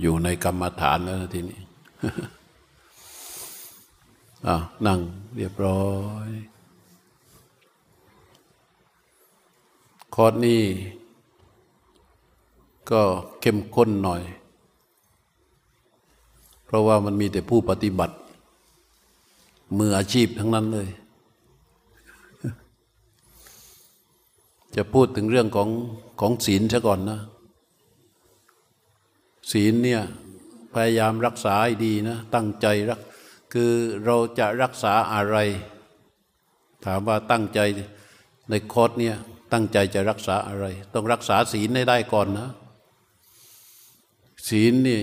อยู่ในกรรมฐานแล้วทีนี้นั่งเรียบร้อยคอร์สนี้ก็เข้มข้นหน่อย เพราะว่ามันมีแต่ผู้ปฏิบัติ มืออาชีพทั้งนั้นเลย จะพูดถึงเรื่องของของศีลซะก่อนนะ ศีลเนี่ยพยายามรักษาให้ดีนะตั้งใจรักคือเราจะรักษาอะไร ถามว่าตั้งใจในคอร์สเนี่ยตั้งใจจะรักษาอะไร ต้องรักษาศีลให้ได้ก่อนนะ ศีลนี่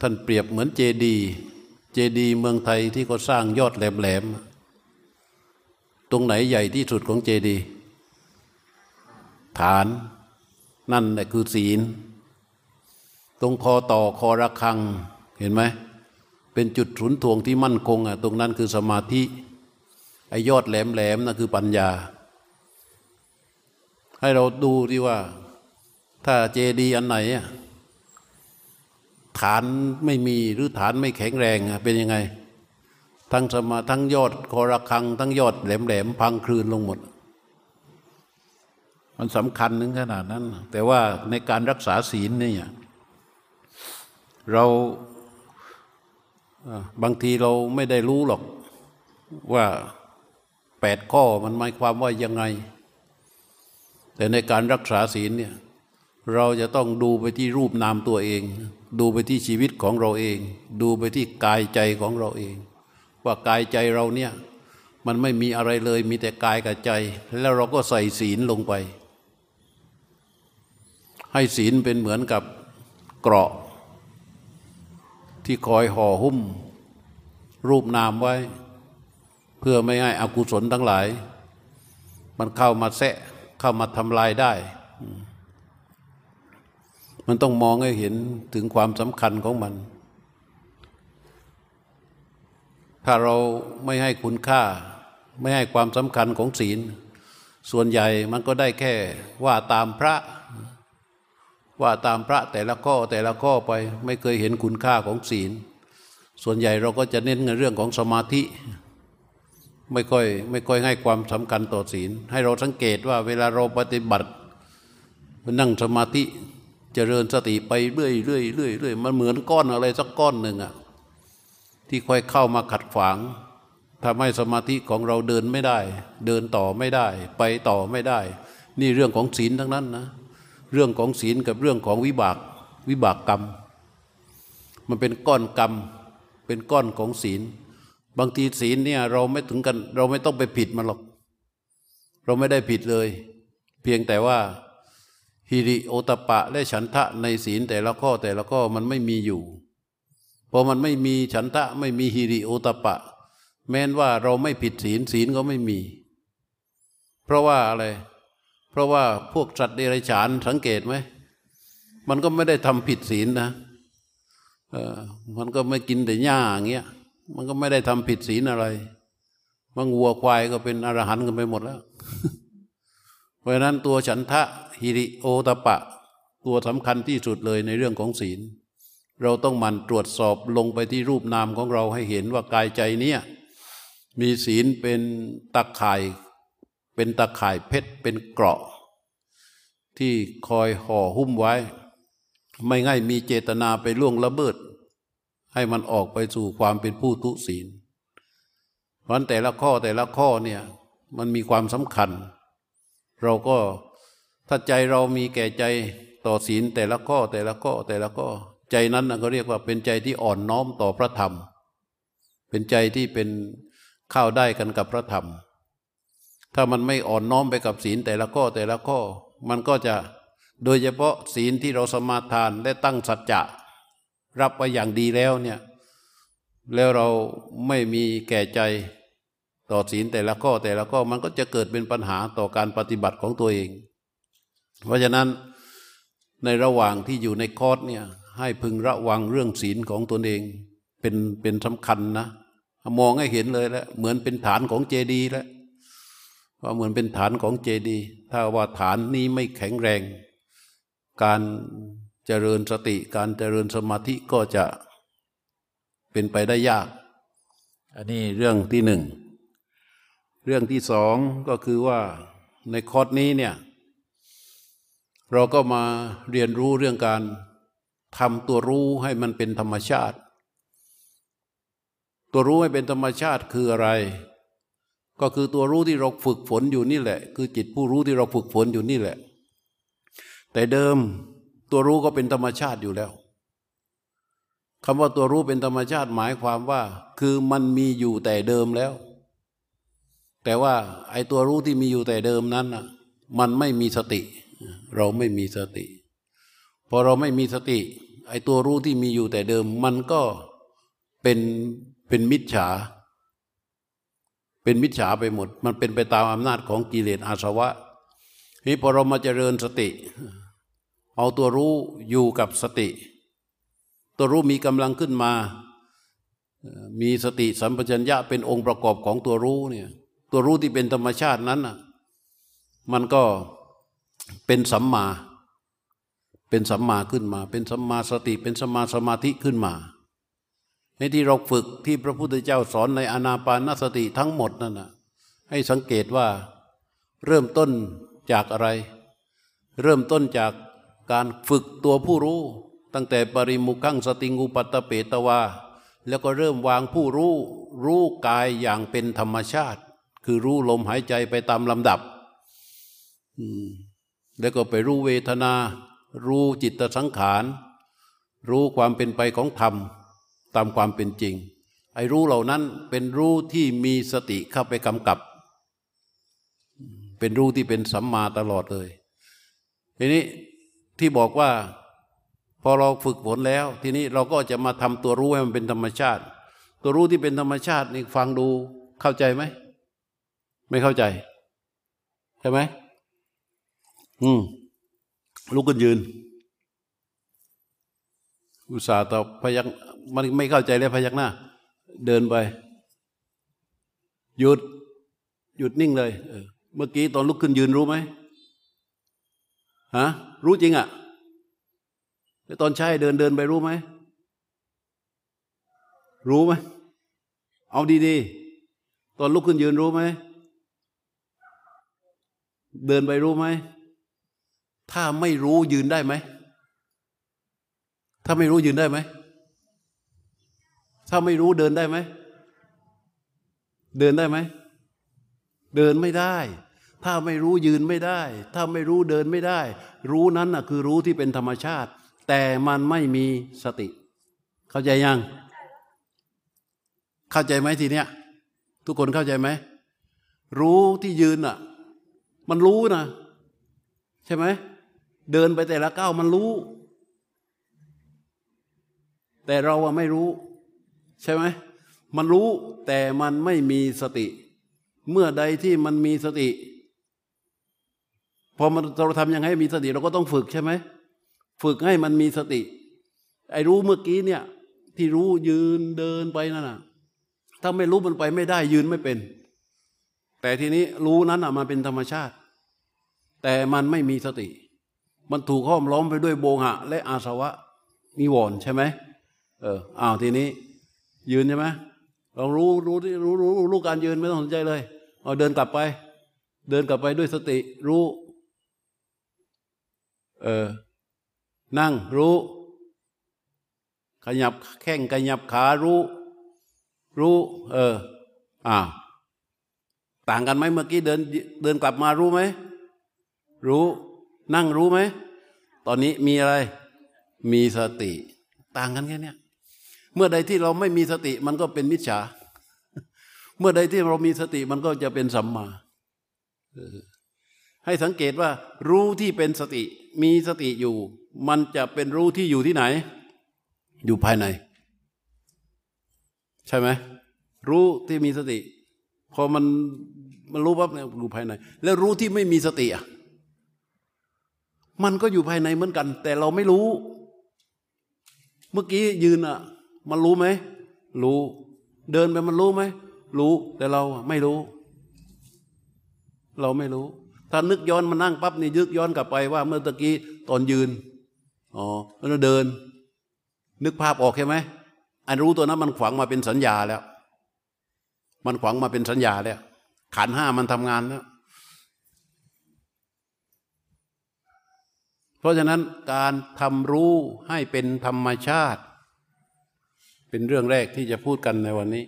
ท่านเปรียบเหมือนเจดีย์เจดีย์เมืองไทยที่เขาสร้างยอดแหลมๆตรงไหนใหญ่ที่สุดของเจดีย์ฐานนั่นแหละคือศีล ตรงคอต่อคอระฆัง เห็นไหมเป็นจุดศูนย์ถ่วงที่มั่นคงอะตรงนั้นคือสมาธิไอ้ยอดแหลมแหลมนั่นคือปัญญา ให้เราดูที่ว่า ถ้าเจดีย์อันไหนอะฐานไม่มีหรือฐานไม่แข็งแรงอะเป็นยังไง ทั้งสมาทั้งยอดคอระฆัง ทั้งยอดแหลมแหลมพังคลืนลงหมด มันสำคัญถึงขนาดนั้น แต่ว่าในการรักษาศีลเนี่ย เราบางทีเราไม่ได้รู้หรอกว่าแปดข้อมันหมายความว่ายังไง แต่ในการรักษาศีลเนี่ยเราจะต้องดูไปที่รูปนามตัวเอง ดูไปที่ชีวิตของเราเอง ดูไปที่กายใจของเราเอง ว่ากายใจเราเนี่ยมันไม่มีอะไรเลยมีแต่กายกับใจ แล้วเราก็ใส่ศีลลงไป ให้ศีลเป็นเหมือนกับเกราะ ที่คอยห่อหุ้ม รูปนามไว้ เพื่อไม่ให้อกุศลทั้งหลาย มันเข้ามาแทะเข้ามาทำลายได้ มันต้องมองให้เห็นถึงความสำคัญของมัน ถ้าเราไม่ให้คุณค่า ไม่ให้ความสำคัญของศีล ส่วนใหญ่มันก็ได้แค่ว่าตามพระ ว่าตามพระแต่ละข้อแต่ละข้อไปไม่เคยเห็นคุณค่าของศีล ส่วนใหญ่เราก็จะเน้นในเรื่องของสมาธิ ไม่ค่อยไม่ค่อยให้ความสำคัญต่อศีล ให้เราสังเกตว่าเวลาเราปฏิบัตินั่งสมาธิจเจริญสติไปเรื่อยเรื่อยเรื่อยเรื่อยมันเหมือนก้อนอะไรสักก้อนหนึ่งอะที่ค่อยเข้ามาขัดขวางทำให้สมาธิของเราเดินไม่ได้ เดินต่อไม่ได้ ไปต่อไม่ได้ นี่เรื่องของศีลทั้งนั้นนะ เรื่องของศีลกับเรื่องของวิบากวิบากกรรม มันเป็นก้อนกรรม เป็นก้อนของศีล บางทีศีลเนี่ยเราไม่ถึงกัน เราไม่ต้องไปผิดมันหรอก เราไม่ได้ผิดเลย เพียงแต่ว่าฮิริโอตปะและฉันทะในศีลแต่ละข้อแต่ละข้อมันไม่มีอยู่พอมันไม่มีฉันทะไม่มีฮิริโอตปะ แม้นว่าเราไม่ผิดศีลศีลก็ไม่มี เพราะว่าอะไร เพราะว่าพวกสัตว์เดรัจฉานสังเกตไหมมันก็ไม่ได้ทำผิดศีลนะเออมันก็ไม่กินแต่หญ้าอย่างเงี้ยมันก็ไม่ได้ทำผิดศีลอะไรมันวัวควายก็เป็นอรหันต์กันไปหมดแล้ว เพราะนั้นตัวฉันทะฮิริโอตปะ ตัวสำคัญที่สุดเลยในเรื่องของศีล เราต้องมันตรวจสอบลงไปที่รูปนามของเราให้เห็นว่ากายใจเนี้ยมีศีลเป็นตะข่าย เป็นตะข่ายเพชรเป็นเกราะ ที่คอยห่อหุ้มไว้ ไม่ง่ายมีเจตนาไปล่วงละเมิด ให้มันออกไปสู่ความเป็นผู้ทุศีล เพราะแต่ละข้อแต่ละข้อเนี่ยมันมีความสำคัญ เราก็ถ้าใจเรามีแก่ใจต่อศีลแต่ละข้อแต่ละข้อแต่ละข้อใจนั้นก็เรียกว่าเป็นใจที่อ่อนน้อมต่อพระธรรม เป็นใจที่เป็นเข้าได้กันกับพระธรรม ถ้ามันไม่อ่อนน้อมไปกับศีลแต่ละข้อแต่ละข้อ มันก็จะโดยเฉพาะศีลที่เราสมาทานและตั้งสัจจะรับไว้อย่างดีแล้วเนี่ยแล้วเราไม่มีแก่ใจต่อศีลแต่ละข้อแต่ละข้อมันก็จะเกิดเป็นปัญหาต่อการปฏิบัติของตัวเอง เพราะฉะนั้นในระหว่างที่อยู่ในคอร์สเนี่ยให้พึงระวังเรื่องศีลของตนเองเป็นเป็นสำคัญนะ มองให้เห็นเลยแล้วเหมือนเป็นฐานของเจดีย์แล้ว ว่าเหมือนเป็นฐานของเจดีย์ถ้าว่าฐานนี้ไม่แข็งแรง การเจริญสติการเจริญสมาธิก็จะเป็นไปได้ยาก อันนี้เรื่องที่หนึ่ง เรื่องที่สองก็คือว่าในคอร์สนี้เนี่ย เราก็มาเรียนรู้เรื่องการทำตัวรู้ให้มันเป็นธรรมชาติ ตัวรู้ให้เป็นธรรมชาติคืออะไร ก็คือตัวรู้ที่เราฝึกฝนอยู่นี่แหละ คือจิตผู้รู้ที่เราฝึกฝนอยู่นี่แหละ แต่เดิมตัวรู้ก็เป็นธรรมชาติอยู่แล้วคำว่าตัวรู้เป็นธรรมชาติหมายความว่า คือมันมีอยู่แต่เดิมแล้ว แต่ว่าไอ้ตัวรู้ที่มีอยู่แต่เดิมนั้นน่ะมันไม่มีสติ เราไม่มีสติ พอเราไม่มีสติ ไอ้ตัวรู้ที่มีอยู่แต่เดิม มันก็เป็นเป็นมิจฉา เป็นมิจฉาไปหมด มันเป็นไปตามอำนาจของกิเลสอาสวะนี่พอเรามาเจริญสติ เอาตัวรู้อยู่กับสติ ตัวรู้มีกำลังขึ้นมา มีสติสัมปชัญญะเป็นองค์ประกอบของตัวรู้เนี่ยตัวรู้ที่เป็นธรรมชาตินั้นน่ะมันก็เป็นสัมมา เป็นสัมมาขึ้นมา เป็นสัมมาสติ เป็นสัมมาสมาธิขึ้นมา ในที่เราฝึกที่พระพุทธเจ้าสอนในอนาปานสติทั้งหมดนั่นนะให้สังเกตว่าเริ่มต้นจากอะไร เริ่มต้นจากการฝึกตัวผู้รู้ ตั้งแต่ปริมุขังสติงูปัตตเปตวา แล้วก็เริ่มวางผู้รู้ รู้กายอย่างเป็นธรรมชาติ คือรู้ลมหายใจไปตามลำดับ แล้วก็ไปรู้เวทนา รู้จิตสังขาร รู้ความเป็นไปของธรรม ตามความเป็นจริง ไอ้รู้เหล่านั้นเป็นรู้ที่มีสติเข้าไปกำกับ เป็นรู้ที่เป็นสัมมาตลอดเลย ทีนี้ที่บอกว่าพอเราฝึกฝนแล้ว ทีนี้เราก็จะมาทำตัวรู้ให้มันเป็นธรรมชาติ ตัวรู้ที่เป็นธรรมชาตินี่ฟังดูเข้าใจไหม ไม่เข้าใจใช่ไหมอืมลุกขึ้นยืน อุตส่าห์ตอบพยัก มันไม่เข้าใจแล้วพยักหน้า เดินไป หยุด หยุดนิ่งเลยเออเมื่อกี้ตอนลุกขึ้นยืนรู้ไหมฮะรู้จริงอะ่ะแล้วตอนใช่เดินเดินไปรู้ไหม รู้ไหม เอาดีๆ ตอนลุกขึ้นยืนรู้ไหม เดินไปรู้ไหม ถ้าไม่รู้ยืนได้ไหม ถ้าไม่รู้ยืนได้ไหม ถ้าไม่รู้เดินได้ไหม เดินได้ไหม เดินไม่ได้ ถ้าไม่รู้ยืนไม่ได้ ถ้าไม่รู้เดินไม่ได้ รู้นั้นน่ะคือรู้ที่เป็นธรรมชาติ แต่มันไม่มีสติ เข้าใจยัง เข้าใจไหมทีเนี้ย ทุกคนเข้าใจไหม รู้ที่ยืนอะ มันรู้นะใช่ไหม เดินไปแต่ละก้าวมันรู้ แต่เราอะไม่รู้ ใช่ไหมมันรู้แต่มันไม่มีสติ เมื่อใดที่มันมีสติ พอมันเราทำยังไงมีสติ เราก็ต้องฝึกใช่ไหมฝึกให้มันมีสติ ไอ้รู้เมื่อกี้เนี่ย ที่รู้ยืนเดินไปนั่นน่ะ ถ้าไม่รู้มันไปไม่ได้ยืนไม่เป็น แต่ทีนี้รู้นั้นอะมันเป็นธรรมชาติ แต่มันไม่มีสติ มันถูกห้อมล้อมไปด้วยโบหะ และอาสวะนิวรณ์ใช่ไหมเอออ้าวทีนี้ ยืนใช่ไหมลองรู้รู้รู้รู้รู้การยืนไม่ต้องสนใจเลยเอาเดินกลับไป เดินกลับไปด้วยสติรู้ เออ นั่งรู้ ขยับแข้งขยับขารู้ รู้ เอออ้าต่างกันไหมเมื่อกี้เดิน เดินกลับมารู้ไหมรู้ นั่งรู้ไหม ตอนนี้มีอะไร มีสติ ต่างกันแค่นี้ เมื่อใดที่เราไม่มีสติมันก็เป็นมิจฉา เมื่อใดที่เรามีสติมันก็จะเป็นสัมมาให้สังเกตว่า รู้ที่เป็นสติ มีสติอยู่ มันจะเป็นรู้ที่อยู่ที่ไหน อยู่ภายใน ใช่ไหมรู้ที่มีสติ พอมันมันรู้ปั๊บเนี่ยอยู่ภายใน แล้วรู้ที่ไม่มีสติอะมันก็อยู่ภายในเหมือนกัน แต่เราไม่รู้ เมื่อกี้ยืนอะ มันรู้ไหม รู้ เดินไปมันรู้ไหม รู้ แต่เราไม่รู้ เราไม่รู้ ถ้านึกย้อนมานั่งปั๊บนี่ยึกย้อนกลับไปว่า เมื่อตะกี้ตอนยืน อ๋อ แล้วเดิน นึกภาพออกใช่ไหม อันรู้ตัวนั้นมันขวางมาเป็นสัญญาแล้ว มันขวางมาเป็นสัญญาแล้ว ขันห้ามันทำงานแล้ว เพราะฉะนั้นการทำรู้ให้เป็นธรรมชาติ เป็นเรื่องแรกที่จะพูดกันในวันนี้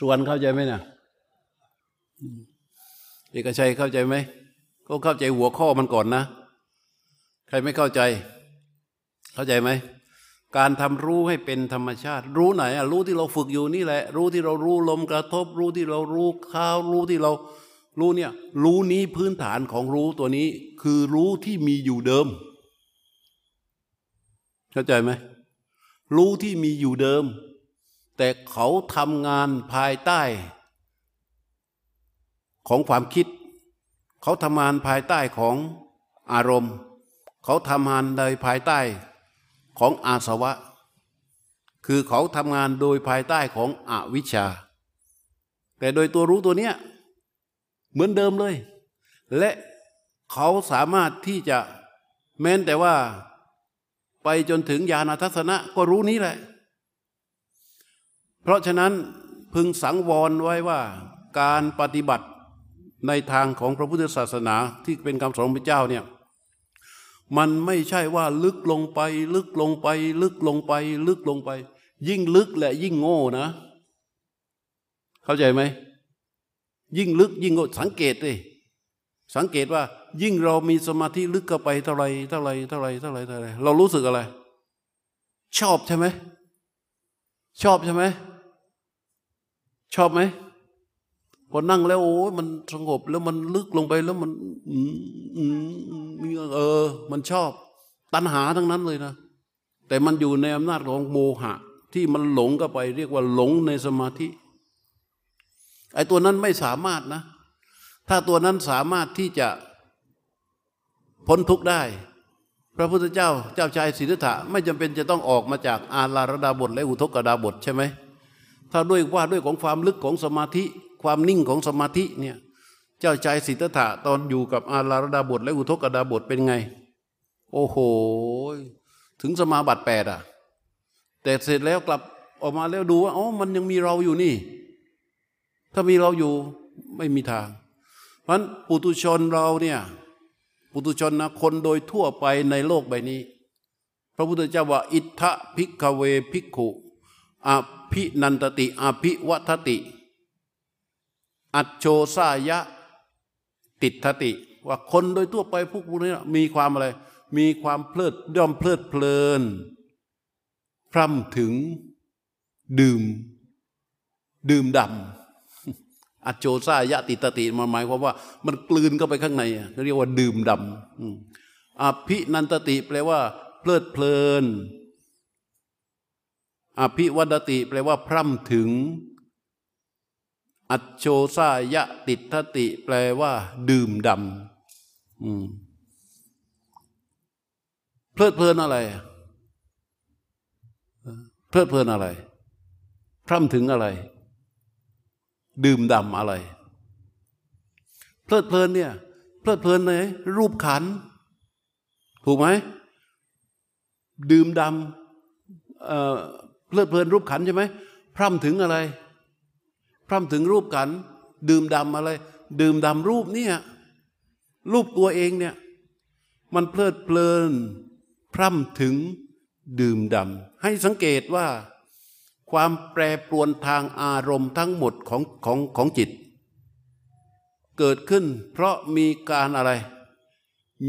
ส่วนเข้าใจไหมเนะเอกชัยเข้าใจไหมก็เข้าใจหัวข้อมันก่อนนะ ใครไม่เข้าใจ เข้าใจไหมการทำรู้ให้เป็นธรรมชาติ รู้ไหนอะรู้ที่เราฝึกอยู่นี่แหละ รู้ที่เรารู้ลมกระทบ รู้ที่เรารู้ข้าวรู้ที่เรารู้เนี่ย รู้นี้พื้นฐานของรู้ตัวนี้ คือรู้ที่มีอยู่เดิม เข้าใจไหมรู้ที่มีอยู่เดิม แต่เขาทำงานภายใต้ ของความคิด เขาทำงานภายใต้ของอารมณ์ เขาทำงานโดยภายใต้ของอาสวะ คือเขาทำงานโดยภายใต้ของอวิชชา แต่โดยตัวรู้ตัวเนี้ยเหมือนเดิมเลย และเขาสามารถที่จะแม้นแต่ว่า ไปจนถึงญาณทัศนะก็รู้นี้แหละ เพราะฉะนั้นพึงสังวรไว้ว่าการปฏิบัติในทางของพระพุทธศาสนาที่เป็นคำสอนพระเจ้าเนี่ยมันไม่ใช่ว่าลึกลงไป ลึกลงไป ลึกลงไป ลึกลงไป ยิ่งลึกและยิ่งโง่นะ เข้าใจไหม ยิ่งลึกยิ่งโง่สังเกตเลยสังเกตว่า ยิ่งเรามีสมาธิลึกเข้าไปเท่าไรเท่าไรเท่าไรเท่าไรเท่าไรเรารู้สึกอะไร ชอบใช่ไหมชอบใช่ไหมชอบไหมพอนั่งแล้วโอ้ยมันสงบแล้วมันลึกลงไปแล้วมันเออ มันชอบ ตัณหาทั้งนั้นเลยนะ แต่มันอยู่ในอำนาจของโมหะ ที่มันหลงก็ไป เรียกว่าหลงในสมาธิ ไอ้ตัวนั้นไม่สามารถนะ ถ้าตัวนั้นสามารถที่จะ พ้นทุกข์ได้ พระพุทธเจ้าเจ้าชายสิทธัตถะไม่จำเป็นจะต้องออกมาจากอาลาระดาบทและอุทกดาบทใช่ไหมถ้าด้วยว่าด้วยของความลึกของสมาธิความนิ่งของสมาธิเนี่ยเจ้าใจสิทธัตถะตอนอยู่กับอาลารดาบทและอุทกดาบทเป็นไง โอ้โห ถึงสมาบัติแปดอะ แต่เสร็จแล้วกลับออกมาแล้วดูว่าอ๋อมันยังมีเราอยู่นี่ ถ้ามีเราอยู่ไม่มีทาง เพราะฉะนั้นปุตุชนเราเนี่ย ปุตุชนนะคนโดยทั่วไปในโลกใบนี้ พระพุทธเจ้าว่า อิทธพิกเวพิกขุอภินันตติอภิวัตติ อัจโชซายะติทติ ว่าคนโดยทั่วไปพวกนี้มีความอะไร มีความเพลิดย่อมเพลิดเพลิน พร่ำถึงดื่ม ดื่มดำ อัจโชซายะติตติมันหมายความว่า มันกลืนเข้าไปข้างในเขาเรียกว่าดื่มดำอภินันตติแปลว่า เพลิดเพลิน อภิวัดติ แปลว่า พร่ำถึง อัจโชซายะติทติ แปลว่า ดื่มดำเพลิดเพลินอะไร เพลิดเพลินอะไร พร่ำถึงอะไร ดื่มดำอะไร เพลิดเพลินเนี่ยเพลิดเพลินในรูปขัน ถูกไหมดื่มดำเพลิดเพลินรูปขันใช่ไหมพร่ำถึงอะไร พร่ำถึงรูปกัน ดื่มดำอะไร ดื่มดำรูปเนี่ยรูปตัวเองเนี่ยมันเพลิดเพลิน พร่ำถึงดื่มดำให้สังเกตว่า ความแปรปรวนทางอารมณ์ทั้งหมดของของของจิต เกิดขึ้นเพราะมีการอะไร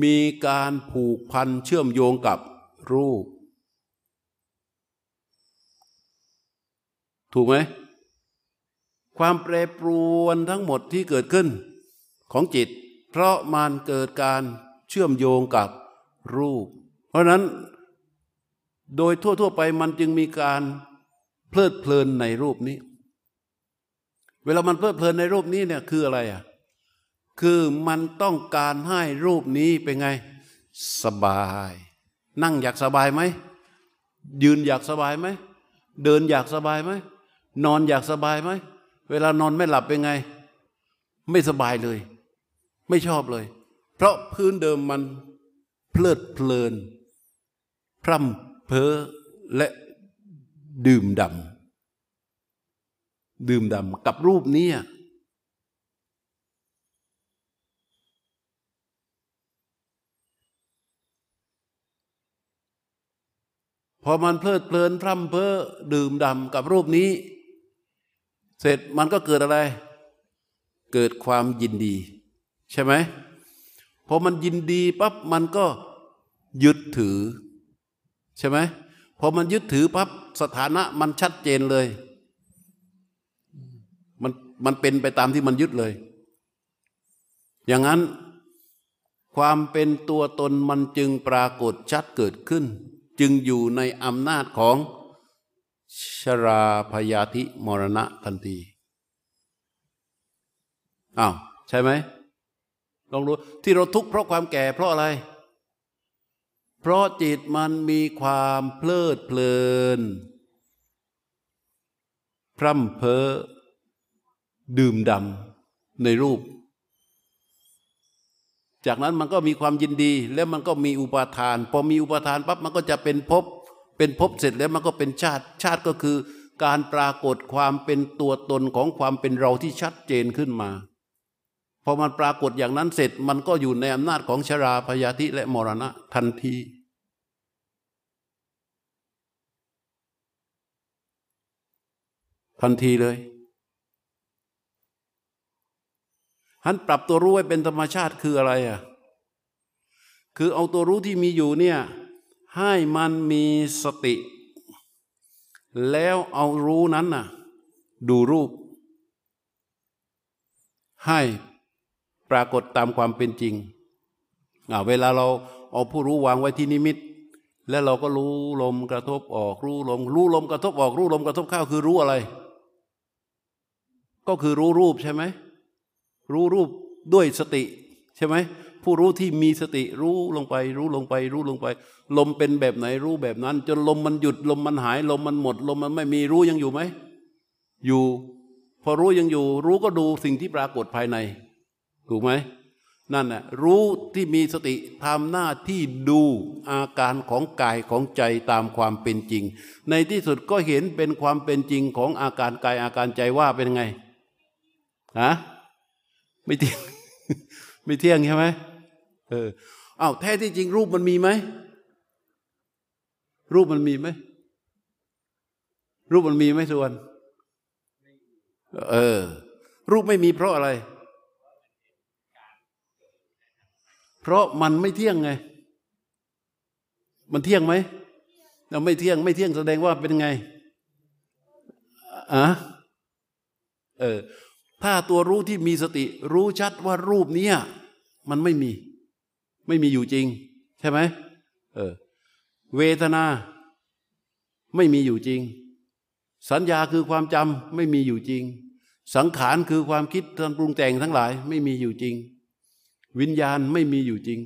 มีการผูกพันเชื่อมโยงกับรูป ถูกไหมความแปรปรวนทั้งหมดที่เกิดขึ้นของจิต เพราะมันเกิดการเชื่อมโยงกับรูป เพราะนั้นโดยทั่วๆไปมันจึงมีการ เพลิดเพลินในรูปนี้ เวลามันเพลิดเพลินในรูปนี้เนี่ยคืออะไรอะคือมันต้องการให้รูปนี้เป็นไง สบาย นั่งอยากสบายไหมยืนอยากสบายไหมเดินอยากสบายไหมนอนอยากสบายไหมเวลานอนไม่หลับเป็นไง ไม่สบายเลยไไม่ชอบเลย เพราะพื้นเดิมมันเพลิดเพลิน พร่ำเพ้อและ ดื่มดำดื่มดำกับรูปนี้พอมันเพลิดเพลินพร่ำเพ้อดื่มดำกับรูปนี้ เสร็จมันก็เกิดอะไร เกิดความยินดี ใช่ไหมพอมันยินดีปั๊บมันก็ยึดถือ ใช่ไหม พอมันยึดถือปั๊บสถานะมันชัดเจนเลย มันมันเป็นไปตามที่มันยึดเลย อย่างนั้นความเป็นตัวตนมันจึงปรากฏชัดเกิดขึ้น จึงอยู่ในอำนาจของชราพยาธิมรณะทันทีอ้าวใช่ไหมลองดูที่เราทุกข์เพราะความแก่เพราะอะไร เพราะจิตมันมีความเพลิดเพลิน พร่ำเพ้อดื่มดำในรูป จากนั้นมันก็มีความยินดีแล้วมันก็มีอุปาทาน พอมีอุปาทานปั๊บมันก็จะเป็นภพเป็นภพเสร็จแล้วมันก็เป็นชาติ ชาติก็คือ การปรากฏความเป็นตัวตนของความเป็นเราที่ชัดเจนขึ้นมา พอมันปรากฏอย่างนั้นเสร็จมันก็อยู่ในอำนาจของชราพยาธิและมรณะทันที ทันทีเลยหันปรับตัวรู้ให้เป็นธรรมชาติคืออะไรอะคือเอาตัวรู้ที่มีอยู่เนี่ยให้มันมีสติ แล้วเอารู้นั้นน่ะดูรูป ให้ ปรากฏตามความเป็นจริงเวลาเราเอาผู้รู้วางไว้ที่นิมิต แล้วเราก็รู้ลมกระทบออกรู้ลม รู้ลมกระทบออกรู้ลมกระทบเข้าคือรู้อะไร ก็คือรู้รูปใช่ไหมรู้รูปด้วยสติใช่ไหมผู้รู้ที่มีสติรู้ลงไป รู้ลงไป รู้ลงไป ลมเป็นแบบไหนรู้แบบนั้น จนลมมันหยุดลมมันหาย ลมมันหมด ลมมันไม่มีรู้ยังอยู่ไหมอยู่ พอรู้ยังอยู่ รู้ก็ดูสิ่งที่ปรากฏภายใน ถูกไหมนั่นแหละรู้ที่มีสติทำหน้าที่ดูอาการของกายของใจตามความเป็นจริง ในที่สุดก็เห็นเป็นความเป็นจริงของอาการกายอาการใจว่าเป็นไงฮะไม่เที่ยงไม่เที่ยงใช่ไหมเอออ้าวแท้ที่จริงรูปมันมีไหมรูปมันมีไหมรูปมันมีไหมส่วนเออ รูปไม่มีเพราะอะไร เพราะมันไม่เที่ยงไง มันเที่ยงไหมเราไม่เที่ยงไม่เที่ยงแสดงว่าเป็นไงอะเออถ้าตัวรู้ที่มีสติ รู้ชัดว่ารูปนี้มันไม่มี ไม่มีอยู่จริง ใช่ไหมเออเวทนา ไม่มีอยู่จริง สัญญาคือความจำไม่มีอยู่จริง สังขารคือความคิดทางปรุงแต่งทั้งหลาย ไม่มีอยู่จริง วิญญาณไม่มีอยู่จริง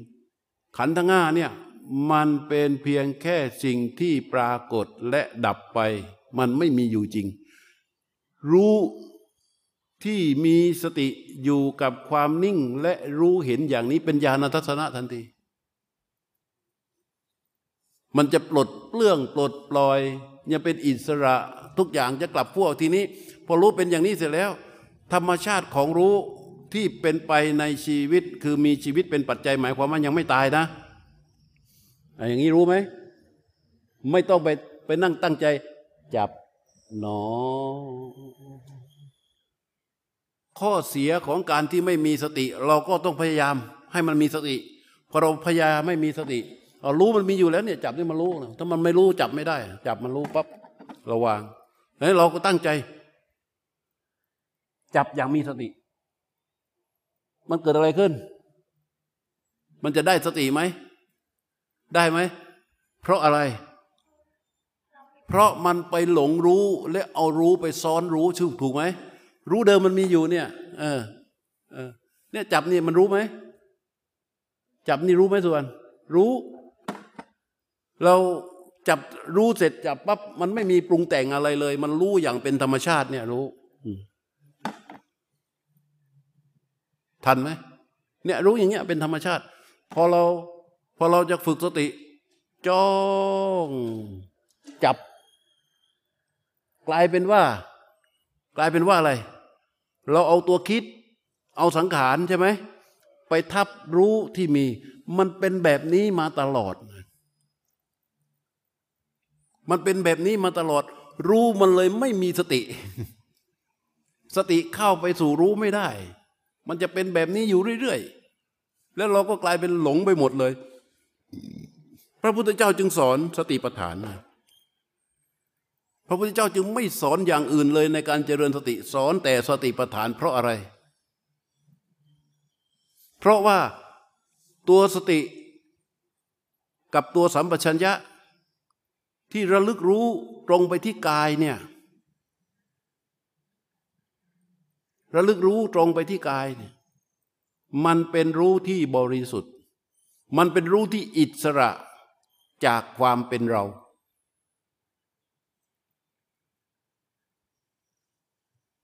ขันธ์ทั้งห้าเนี่ยมันเป็นเพียงแค่สิ่งที่ปรากฏและดับไป มันไม่มีอยู่จริง รู้ที่มีสติอยู่กับความนิ่งและรู้เห็นอย่างนี้เป็นญาณทัศนะทันที มันจะปลดเปลื้องปลดปล่อยจะเป็นอิสระทุกอย่างจะกลับพวกทีนี้ พอรู้เป็นอย่างนี้เสร็จแล้ว ธรรมชาติของรู้ ที่เป็นไปในชีวิตคือมีชีวิตเป็นปัจจัยหมายความว่ายังไม่ตายนะอย่างนี้รู้ไหม ไม่ต้องไปไปนั่งตั้งใจ จับหนอ ข้อเสียของการที่ไม่มีสติ เราก็ต้องพยายามให้มันมีสติพอเราพยายามไม่มีสติเรารู้มันมีอยู่แล้วเนี่ยจับนี่มันรู้นะถ้ามันไม่รู้จับไม่ได้ จับมันรู้ปั๊บระวางแล้วเราก็ตั้งใจ จับอย่างมีสติ มันเกิดอะไรขึ้น มันจะได้สติไหม ได้ไหม เพราะอะไร เพราะมันไปหลงรู้และเอารู้ไปซ้อนรู้ชื่อถูกไหม รู้เดิมมันมีอยู่เนี่ย เออ เออ เนี่ยจับนี่มันรู้ไหม จับนี่รู้ไหมส่วน รู้ เราจับรู้เสร็จจับปั๊บมันไม่มีปรุงแต่งอะไรเลย มันรู้อย่างเป็นธรรมชาติเนี่ยรู้ ทันไหมเนี่ยรู้อย่างเงี้ยเป็นธรรมชาติ พอเราพอเราจะฝึกสติจ้องจับ กลายเป็นว่า กลายเป็นว่าอะไร เราเอาตัวคิด เอาสังขารใช่ไหมไปทับรู้ที่มี มันเป็นแบบนี้มาตลอด มันเป็นแบบนี้มาตลอด รู้มันเลยไม่มีสติ สติเข้าไปสู่รู้ไม่ได้ มันจะเป็นแบบนี้อยู่เรื่อยๆ แล้วเราก็กลายเป็นหลงไปหมดเลย พระพุทธเจ้าจึงสอนสติปัฏฐาน พระพุทธเจ้าจึงไม่สอนอย่างอื่นเลยในการเจริญสติสอนแต่สติปัฏฐานเพราะอะไร เพราะว่าตัวสติกับตัวสัมปชัญญะที่ระลึกรู้ตรงไปที่กายเนี่ย ระลึกรู้ตรงไปที่กายเนี่ยมันเป็นรู้ที่บริสุทธิ์ มันเป็นรู้ที่อิสระจากความเป็นเรา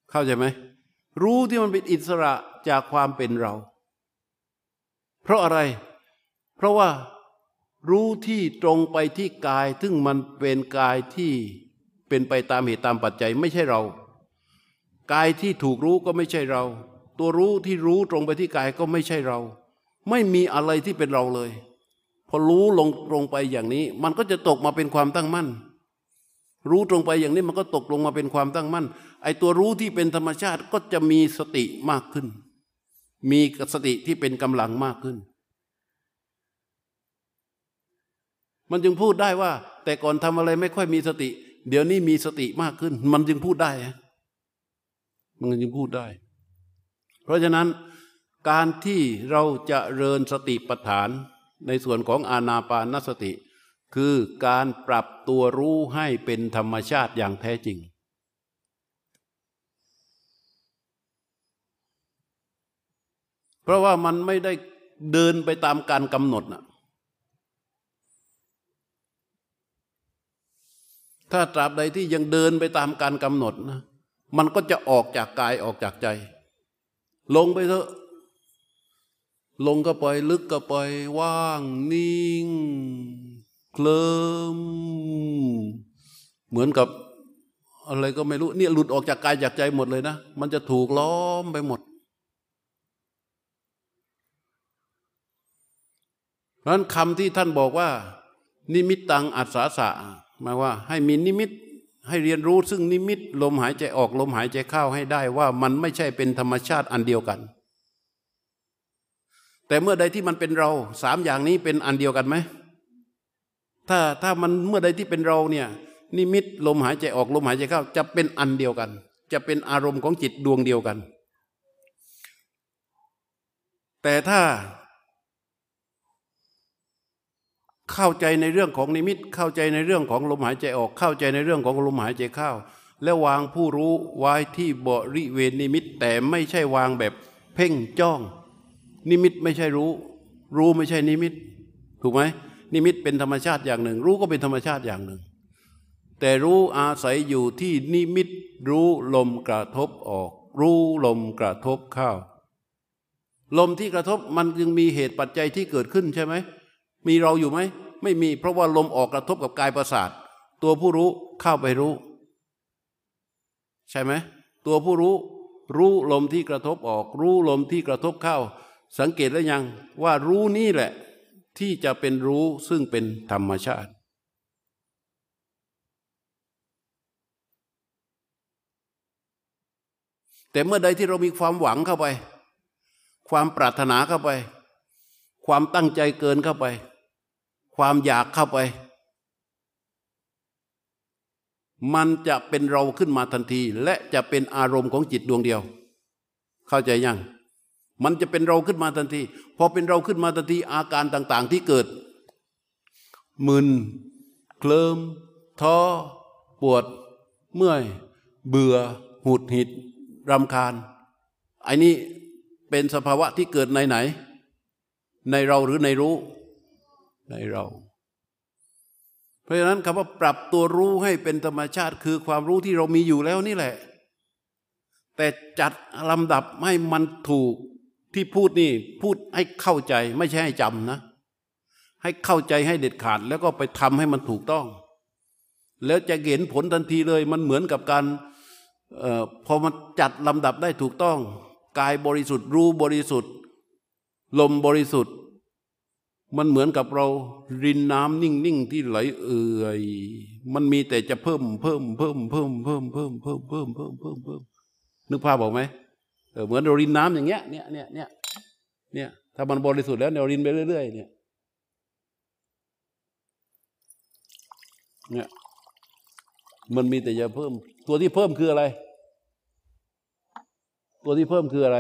เข้าใจไหมรู้ที่มันเป็นอิสระจากความเป็นเรา เพราะอะไร เพราะว่ารู้ที่ตรงไปที่กาย ซึ่งมันเป็นกายที่เป็นไปตามเหตุตามปัจจัยไม่ใช่เรา กายที่ถูกรู้ก็ไม่ใช่เรา ตัวรู้ที่รู้ตรงไปที่กายก็ไม่ใช่เรา ไม่มีอะไรที่เป็นเราเลย พอรู้ลงตรงไปอย่างนี้ มันก็จะตกมาเป็นความตั้งมั่น รู้ตรงไปอย่างนี้มันก็ตกลงมาเป็นความตั้งมั่น ไอ้ตัวรู้ที่เป็นธรรมชาติก็จะมีสติมากขึ้น มีสติที่เป็นกำลังมากขึ้น มันจึงพูดได้ว่า แต่ก่อนทำอะไรไม่ค่อยมีสติ เดี๋ยวนี้มีสติมากขึ้น มันจึงพูดได้ มันจึงพูดได้ เพราะฉะนั้นการที่เราจะเริญสติปัฏฐานในส่วนของอาณาปานสติ คือการปรับตัวรู้ให้เป็นธรรมชาติอย่างแท้จริง เพราะว่ามันไม่ได้เดินไปตามการกำหนดนะถ้าตราบใดที่ยังเดินไปตามการกำหนดนะ มันก็จะออกจากกายออกจากใจ ลงไปเถอะ ลงก็ไปลึกก็ไปว่าง นิ่ง เคลิมเหมือนกับอะไรก็ไม่รู้เนี่ยหลุดออกจากกายจากใจหมดเลยนะ มันจะถูกล้อมไปหมดเพราะนั้นคำที่ท่านบอกว่า นิมิตตังอัศสะหมายว่า ให้มีนิมิต ให้เรียนรู้ซึ่งนิมิตลมหายใจออกลมหายใจเข้าให้ได้ว่ามันไม่ใช่เป็นธรรมชาติอันเดียวกัน แต่เมื่อใดที่มันเป็นเราสามอย่างนี้เป็นอันเดียวกันไหมถ้าถ้ามันเมื่อใดที่เป็นเราเนี่ยนิมิตลมหายใจออกลมหายใจเข้าจะเป็นอันเดียวกัน จะเป็นอารมณ์ของจิตดวงเดียวกัน แต่ถ้า เข้าใจในเรื่องของนิมิต เข้าใจในเรื่องของลมหายใจออก เข้าใจในเรื่องของลมหายใจเข้า แล้ววางผู้รู้ไว้ที่บริเวณนิมิต แต่ไม่ใช่วางแบบเพ่งจ้อง นิมิตไม่ใช่รู้ รู้ไม่ใช่นิมิต ถูกไหมนิมิตเป็นธรรมชาติอย่างหนึ่ง รู้ก็เป็นธรรมชาติอย่างหนึ่ง แต่รู้อาศัยอยู่ที่นิมิตรู้ลมกระทบออก รู้ลมกระทบเข้าลมที่กระทบมันจึงมีเหตุปัจจัยที่เกิดขึ้นใช่ไหม มีเราอยู่ไหมไม่มีเพราะว่าลมออกกระทบกับกายประสาท ตัวผู้รู้เข้าไปรู้ ใช่ไหมตัวผู้รู้ รู้ลมที่กระทบออก รู้ลมที่กระทบเข้า สังเกตแล้วยังว่ารู้นี่แหละ ที่จะเป็นรู้ซึ่งเป็นธรรมชาติ แต่เมื่อใดที่เรามีความหวังเข้าไป ความปรารถนาเข้าไป ความตั้งใจเกินเข้าไป ความอยากเข้าไป มันจะเป็นเราขึ้นมาทันที และจะเป็นอารมณ์ของจิตดวงเดียว เข้าใจยังมันจะเป็นเราขึ้นมาทันทีพอเป็นเราขึ้นมาทันทีอาการต่างๆ ที่เกิดมึนเคลิมท้อปวด เมื่อย เบื่อ หุดหิดรำคาญไอ้นี้เป็นสภาวะที่เกิดในไหน ในเราหรือในรู้ ในเรา เพราะฉะนั้นคำว่าปรับตัวรู้ให้เป็นธรรมชาติคือความรู้ที่เรามีอยู่แล้วนี่แหละ แต่จัดลำดับให้มันถูกที่พูดนี่พูดให้เข้าใจไม่ใช่ให้จำนะ ให้เข้าใจให้เด็ดขาดแล้วก็ไปทำให้มันถูกต้อง แล้วจะเห็นผลทันทีเลยมันเหมือนกับการออพอมันจัดลำดับได้ถูกต้อง กายบริสุทธิ์รู้บริสุทธิ์ ลมบริสุทธิ์ มันเหมือนกับเรารินน้ำนิ่งๆที่ไหลเอื่อย มันมีแต่จะเพิ่มเพิ่มเพิ่มเพิ่มเพิ่มเพิ่มเพิ่มเพิ่มเพิ่มเพิ่มเพิ่มนึกภาพบอกไหมเออเหมือนเรารินน้ำอย่างเงี้ยเนี่ยเนี่ยเนี่ยเนี่ยถ้ามันบริสุทธิ์แล้วเรารินไปเรื่อยๆเนี่ยเนี่ยมันมีแต่จะเพิ่ม ตัวที่เพิ่มคืออะไร ตัวที่เพิ่มคืออะไร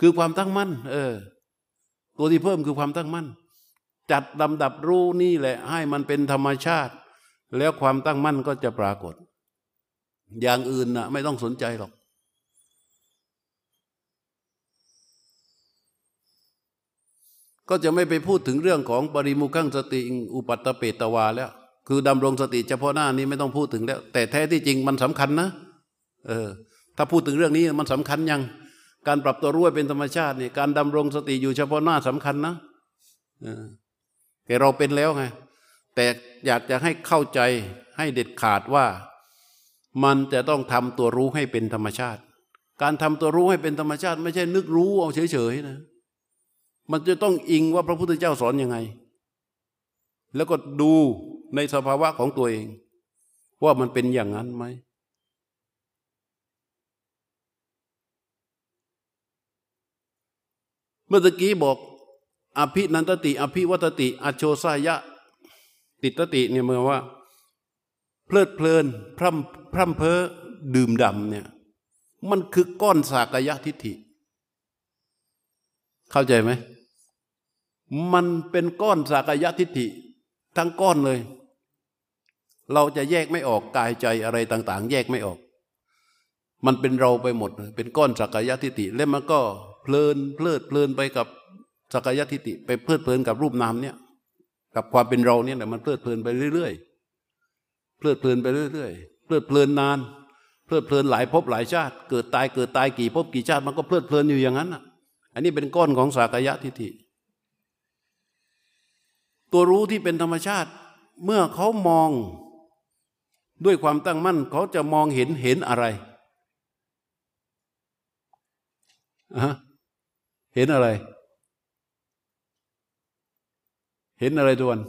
คือความตั้งมั่น เออ ตัวที่เพิ่มคือความตั้งมั่น จัดลำดับรู้นี่แหละ ให้มันเป็นธรรมชาติ แล้วความตั้งมั่นก็จะปรากฏ อย่างอื่นนะไม่ต้องสนใจหรอกก็จะไม่ไปพูดถึงเรื่องของปริมุขังสติอุปัตตเปตวาแล้ว คือดำรงสติเฉพาะหน้านี้ไม่ต้องพูดถึงแล้ว แต่แท้ที่จริงมันสำคัญนะ เออ ถ้าพูดถึงเรื่องนี้มันสำคัญยัง การปรับตัวรู้เป็นธรรมชาตินี่การดำรงสติอยู่เฉพาะหน้าสำคัญนะเออแต่เราเป็นแล้วไง แต่อยากจะให้เข้าใจให้เด็ดขาดว่า มันจะต้องทำตัวรู้ให้เป็นธรรมชาติ การทำตัวรู้ให้เป็นธรรมชาติ ไม่ใช่นึกรู้เอาเฉยๆนะ มันจะต้องอิงว่าพระพุทธเจ้าสอนอยังไง แล้วก็ดูในสภาวะของตัวเอง ว่ามันเป็นอย่างนั้นไหม มื่อตะกี้บอก อภินันตติ อภิวัตติ อโชสายะ ติตติเนี่ยเมื่อว่า เพลิดเพลินพร่ำพร่ำเพ้อดื่มดำเนี่ย มันคือก้อนสากยะทิฏฐิ เข้าใจไหม มันเป็นก้อนสากยะทิฏฐิ ทั้งก้อนเลย เราจะแยกไม่ออกกายใจอะไรต่าง ๆ แยกไม่ออก มันเป็นเราไปหมด เป็นก้อนสักยะทิฏฐิแล้วมันก็ เพลินเพลิดเพลินไปกับสักยทิฏฐิไปเพลิดเพลินกับรูปนามเนี่ย กับความเป็นเราเนี่ยแหละมันเพลิดเพลินไปเรื่อยๆเพลิดเพลินไปเรื่อยๆเพลิดเพลินนานเพลิดเพลินหลายภพหลายชาติ เกิดตายเกิดตายกี่ภพกี่ชาติมันก็เพลิดเพลินอยู่อย่างนั้นอะ อันนี้เป็นก้อนของสักยะทิฏฐิตัวรู้ที่เป็นธรรมชาติ เมื่อเขามองด้วยความตั้งมั่นเขาจะมองเห็นเห็นอะไร เห็นอะไร เห็นอะไรทุกวัน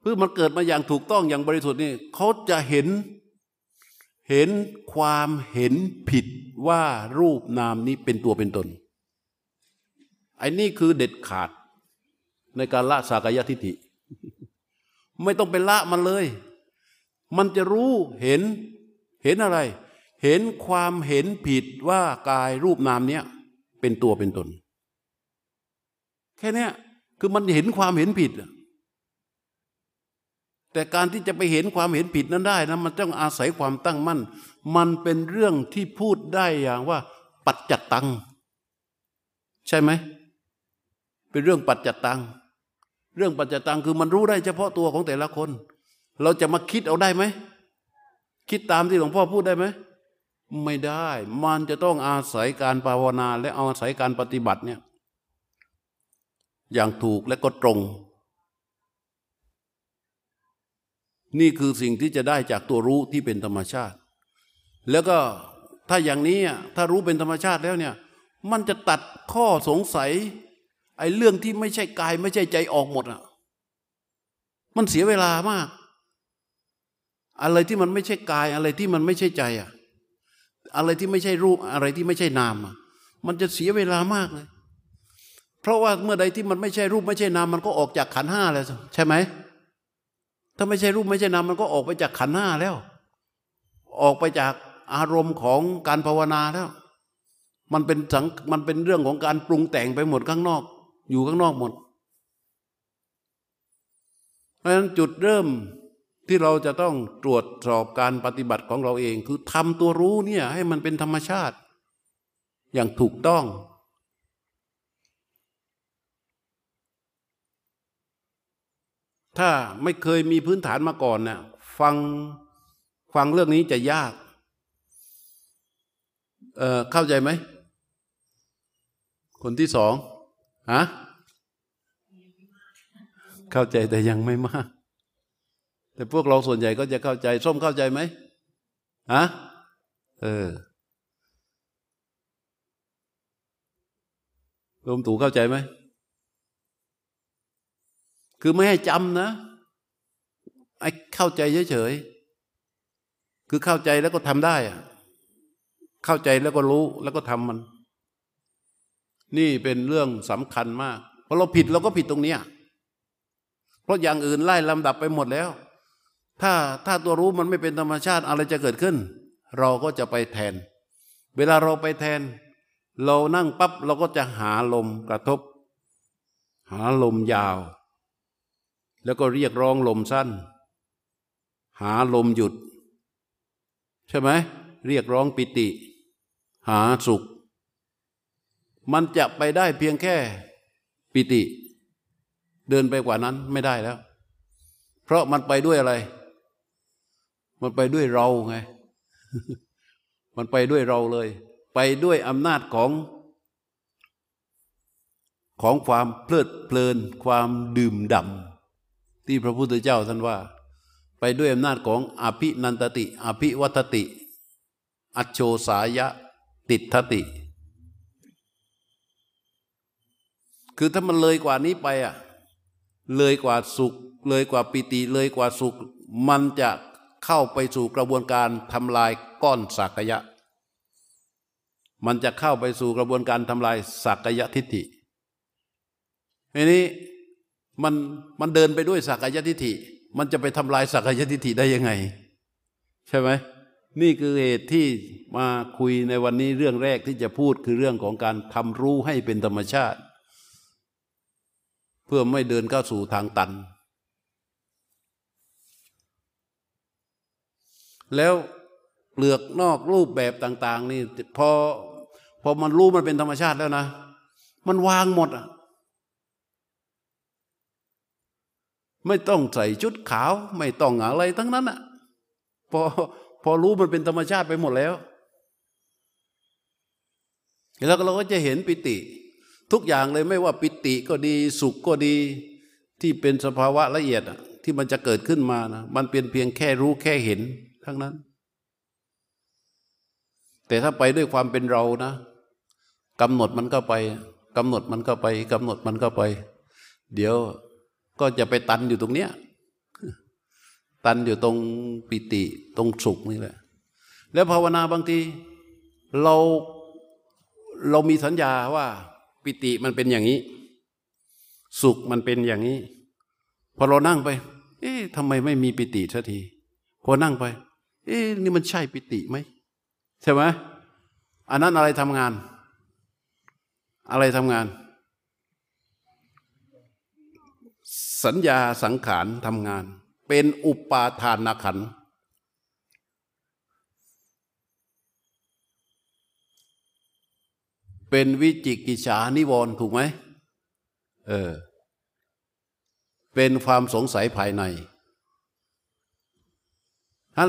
เพื่อมันเกิดมาอย่างถูกต้องอย่างบริสุทธิ์นี่เขาจะเห็น เห็นความเห็นผิดว่ารูปนามนี้เป็นตัวเป็นตนไอ้นี่คือเด็ดขาดในการละสากยทิฏฐิ ไม่ต้องเป็นละมันเลย มันจะรู้เห็นเห็นอะไร เห็นความเห็นผิดว่ากายรูปนามเนี้ย เป็นตัวเป็นตน แค่นี้คือมันเห็นความเห็นผิด แต่การที่จะไปเห็นความเห็นผิดนั้นได้นะมันต้องอาศัยความตั้งมั่น มันเป็นเรื่องที่พูดได้อย่างว่า ปัจจัตตัง ใช่ไหม เป็นเรื่องปัจจัตตัง เรื่องปัจจตังคือมันรู้ได้เฉพาะตัวของแต่ละคน เราจะมาคิดเอาได้ไหม คิดตามที่หลวงพ่อพูดได้ไหม ไม่ได้ มันจะต้องอาศัยการภาวนาและอาศัยการปฏิบัติเนี่ยอย่างถูกและก็ตรง นี่คือสิ่งที่จะได้จากตัวรู้ที่เป็นธรรมชาติ แล้วก็ถ้าอย่างนี้ถ้ารู้เป็นธรรมชาติแล้วเนี่ยมันจะตัดข้อสงสัย ไอ้เรื่องที่ไม่ใช่กายไม่ใช่ใจออกหมดอะมันเสียเวลามาก อะไรที่มันไม่ใช่กายอะไรที่มันไม่ใช่ใจอะ อะไรที่ไม่ใช่รูปอะไรที่ไม่ใช่นามมันจะเสียเวลามากเลย เพราะว่าเมื่อใดที่มันไม่ใช่รูปไม่ใช่นาม มันก็ออกจากขันห้าแล้วใช่ไหมถ้าไม่ใช่รูปไม่ใช่นามมันก็ออกไปจากขันห้าแล้ว ออกไปจากอารมณ์ของการภาวนาแล้ว มันเป็นสังมันเป็นเรื่องของการปรุงแต่งไปหมดข้างนอก อยู่ข้างนอกหมด เพราะฉะนั้นจุดเริ่ม ที่เราจะต้องตรวจสอบการปฏิบัติของเราเอง คือทำตัวรู้เนี่ยให้มันเป็นธรรมชาติ อย่างถูกต้อง ถ้าไม่เคยมีพื้นฐานมาก่อนนี่ยฟังฟังเรื่องนี้จะยากเเข้าใจไหม คนที่สองฮะเข้าใจแต่ยังไม่มาก แต่พวกเราส่วนใหญ่ก็จะเข้าใจ ส้มเข้าใจไหมฮะเออรวมตู่เข้าใจไหม คือไม่ให้จำนะไอ้เข้าใจเฉยๆ คือเข้าใจแล้วก็ทำได้อะเข้าใจแล้วก็รู้แล้วก็ทำมัน นี่เป็นเรื่องสำคัญมาก เพอเราผิดเราก็ผิดตรงเนี้ยเพราะอย่างอื่นไล่ลำดับไปหมดแล้ว ถ้าถ้าตัวรู้มันไม่เป็นธรรมชาติอะไรจะเกิดขึ้น เราก็จะไปแทน เวลาเราไปแทน เรานั่งปั๊บเราก็จะหาลมกระทบ หาลมยาว แล้วก็เรียกร้องลมสั้น หาลมหยุด ใช่ไหมเรียกร้องปิติ หาสุข มันจะไปได้เพียงแค่ปิติ เดินไปกว่านั้นไม่ได้แล้ว เพราะมันไปด้วยอะไร มันไปด้วยเราไง มันไปด้วยเราเลย ไปด้วยอำนาจของ ของความเพลิดเพลิน ความดื่มด่ำที่พระพุทธเจ้าท่านว่า ไปด้วยอำนาจของอภินันตติ อภิวัตติ อัจโชสายะติทติ คือถ้ามันเลยกว่านี้ไปอะ เลยกว่าสุข เลยกว่าปิติ เลยกว่าสุข มันจะ เข้าไปสู่กระบวนการทำลายก้อนสักยะ มันจะเข้าไปสู่กระบวนการทำลายสักยะทิฏฐิทีนี้มันมันเดินไปด้วยสักยะทิฏฐิ มันจะไปทำลายสักยะทิฏฐิได้ยังไง ใช่ไหมนี่คือเหตุที่มาคุยในวันนี้เรื่องแรกที่จะพูดคือเรื่องของการทำรู้ให้เป็นธรรมชาติ เพื่อไม่เดินเข้าสู่ทางตัน แล้วเปลือกนอกรูปแบบต่าง ๆ นี่พอพอมันรู้มันเป็นธรรมชาติแล้วนะ มันวางหมดอะไม่ต้องใส่ชุดขาว ไม่ต้องอะไรทั้งนั้นอะพอพอรู้มันเป็นธรรมชาติไปหมดแล้ว แล้วเราก็จะเห็นปิติ ทุกอย่างเลยไม่ว่าปิติก็ดีสุขก็ดี ที่เป็นสภาวะละเอียดอะที่มันจะเกิดขึ้นมานะมันเป็นเพียงแค่รู้แค่เห็น ทั้งนั้น แต่ถ้าไปด้วยความเป็นเรานะกำหนดมันก็ไปกำหนดมันก็ไปกำหนดมันก็ไป เดี๋ยวก็จะไปตันอยู่ตรงเนี้ยตันอยู่ตรงปิติตรงสุขนี่แหละ แล้วภาวนาบางที เราเรามีสัญญาว่า ปิติมันเป็นอย่างนี้ สุขมันเป็นอย่างนี้ พอเรานั่งไป เอ๊ะทำไมไม่มีปิติสักที พอนั่งไป เอ๊ะนี่มันใช่ปิติไหมใช่ไหมอันนั้นอะไรทำงาน อะไรทำงาน สัญญาสังขารทำงาน เป็นอุปาทานขันธ์เป็นวิจิกิจฉานิวรณ์ถูกไหม เออ เป็นความสงสัยภายในท่าน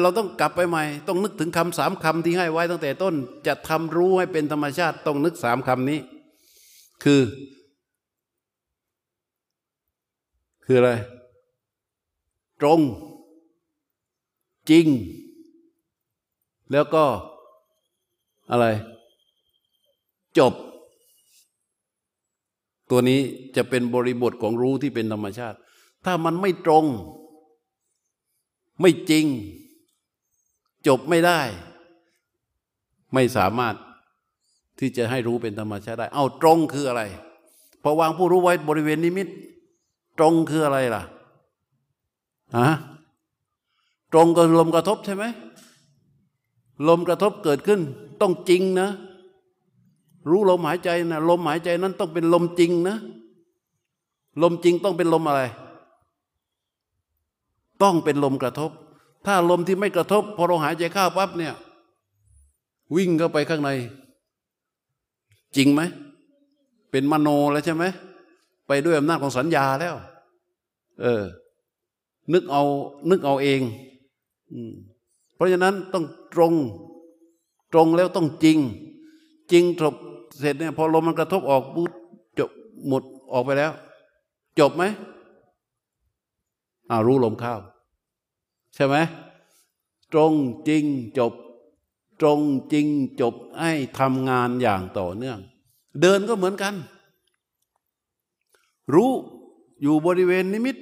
เราต้องกลับไปใหม่ ต้องนึกถึงคำสามคำที่ให้ไว้ตั้งแต่ต้น จะทำรู้ให้เป็นธรรมชาติ ต้องนึกสามคำนี้ คือ คืออะไร ตรง จริง แล้วก็อะไร จบ ตัวนี้จะเป็นบริบทของรู้ที่เป็นธรรมชาติ ถ้ามันไม่ตรง ไม่จริง จบไม่ได้ ไม่สามารถที่จะให้รู้เป็นธรรมชาติได้ เอาตรงคืออะไรพอวางผู้รู้ไว้บริเวณนิมิต ตรงคืออะไรล่ะฮะตรงกับลมกระทบใช่ไหมลมกระทบเกิดขึ้น ต้องจริงนะ รู้ลมหายใจนะลมหายใจนั้นต้องเป็นลมจริงนะ ลมจริงต้องเป็นลมอะไร ต้องเป็นลมกระทบ ถ้าลมที่ไม่กระทบ พอเราหายใจเข้าปั๊บเนี่ย วิ่งเข้าไปข้างใน จริงไหม เป็นมโนแล้วใช่ไหม ไปด้วยอำนาจของสัญญาแล้ว เออ นึกเอา นึกเอาเองเพราะฉะนั้นต้องตรง ตรงแล้วต้องจริง จริงจบเสร็จเนี่ยพอลมมันกระทบออกปุ๊บจบหมดออกไปแล้ว จบไหมอ้ารู้ลมเข้า ใช่ไหมตรงจริงจบ ตรงจริงจบให้ทำงานอย่างต่อเนื่อง เดินก็เหมือนกัน รู้อยู่บริเวณนิมิต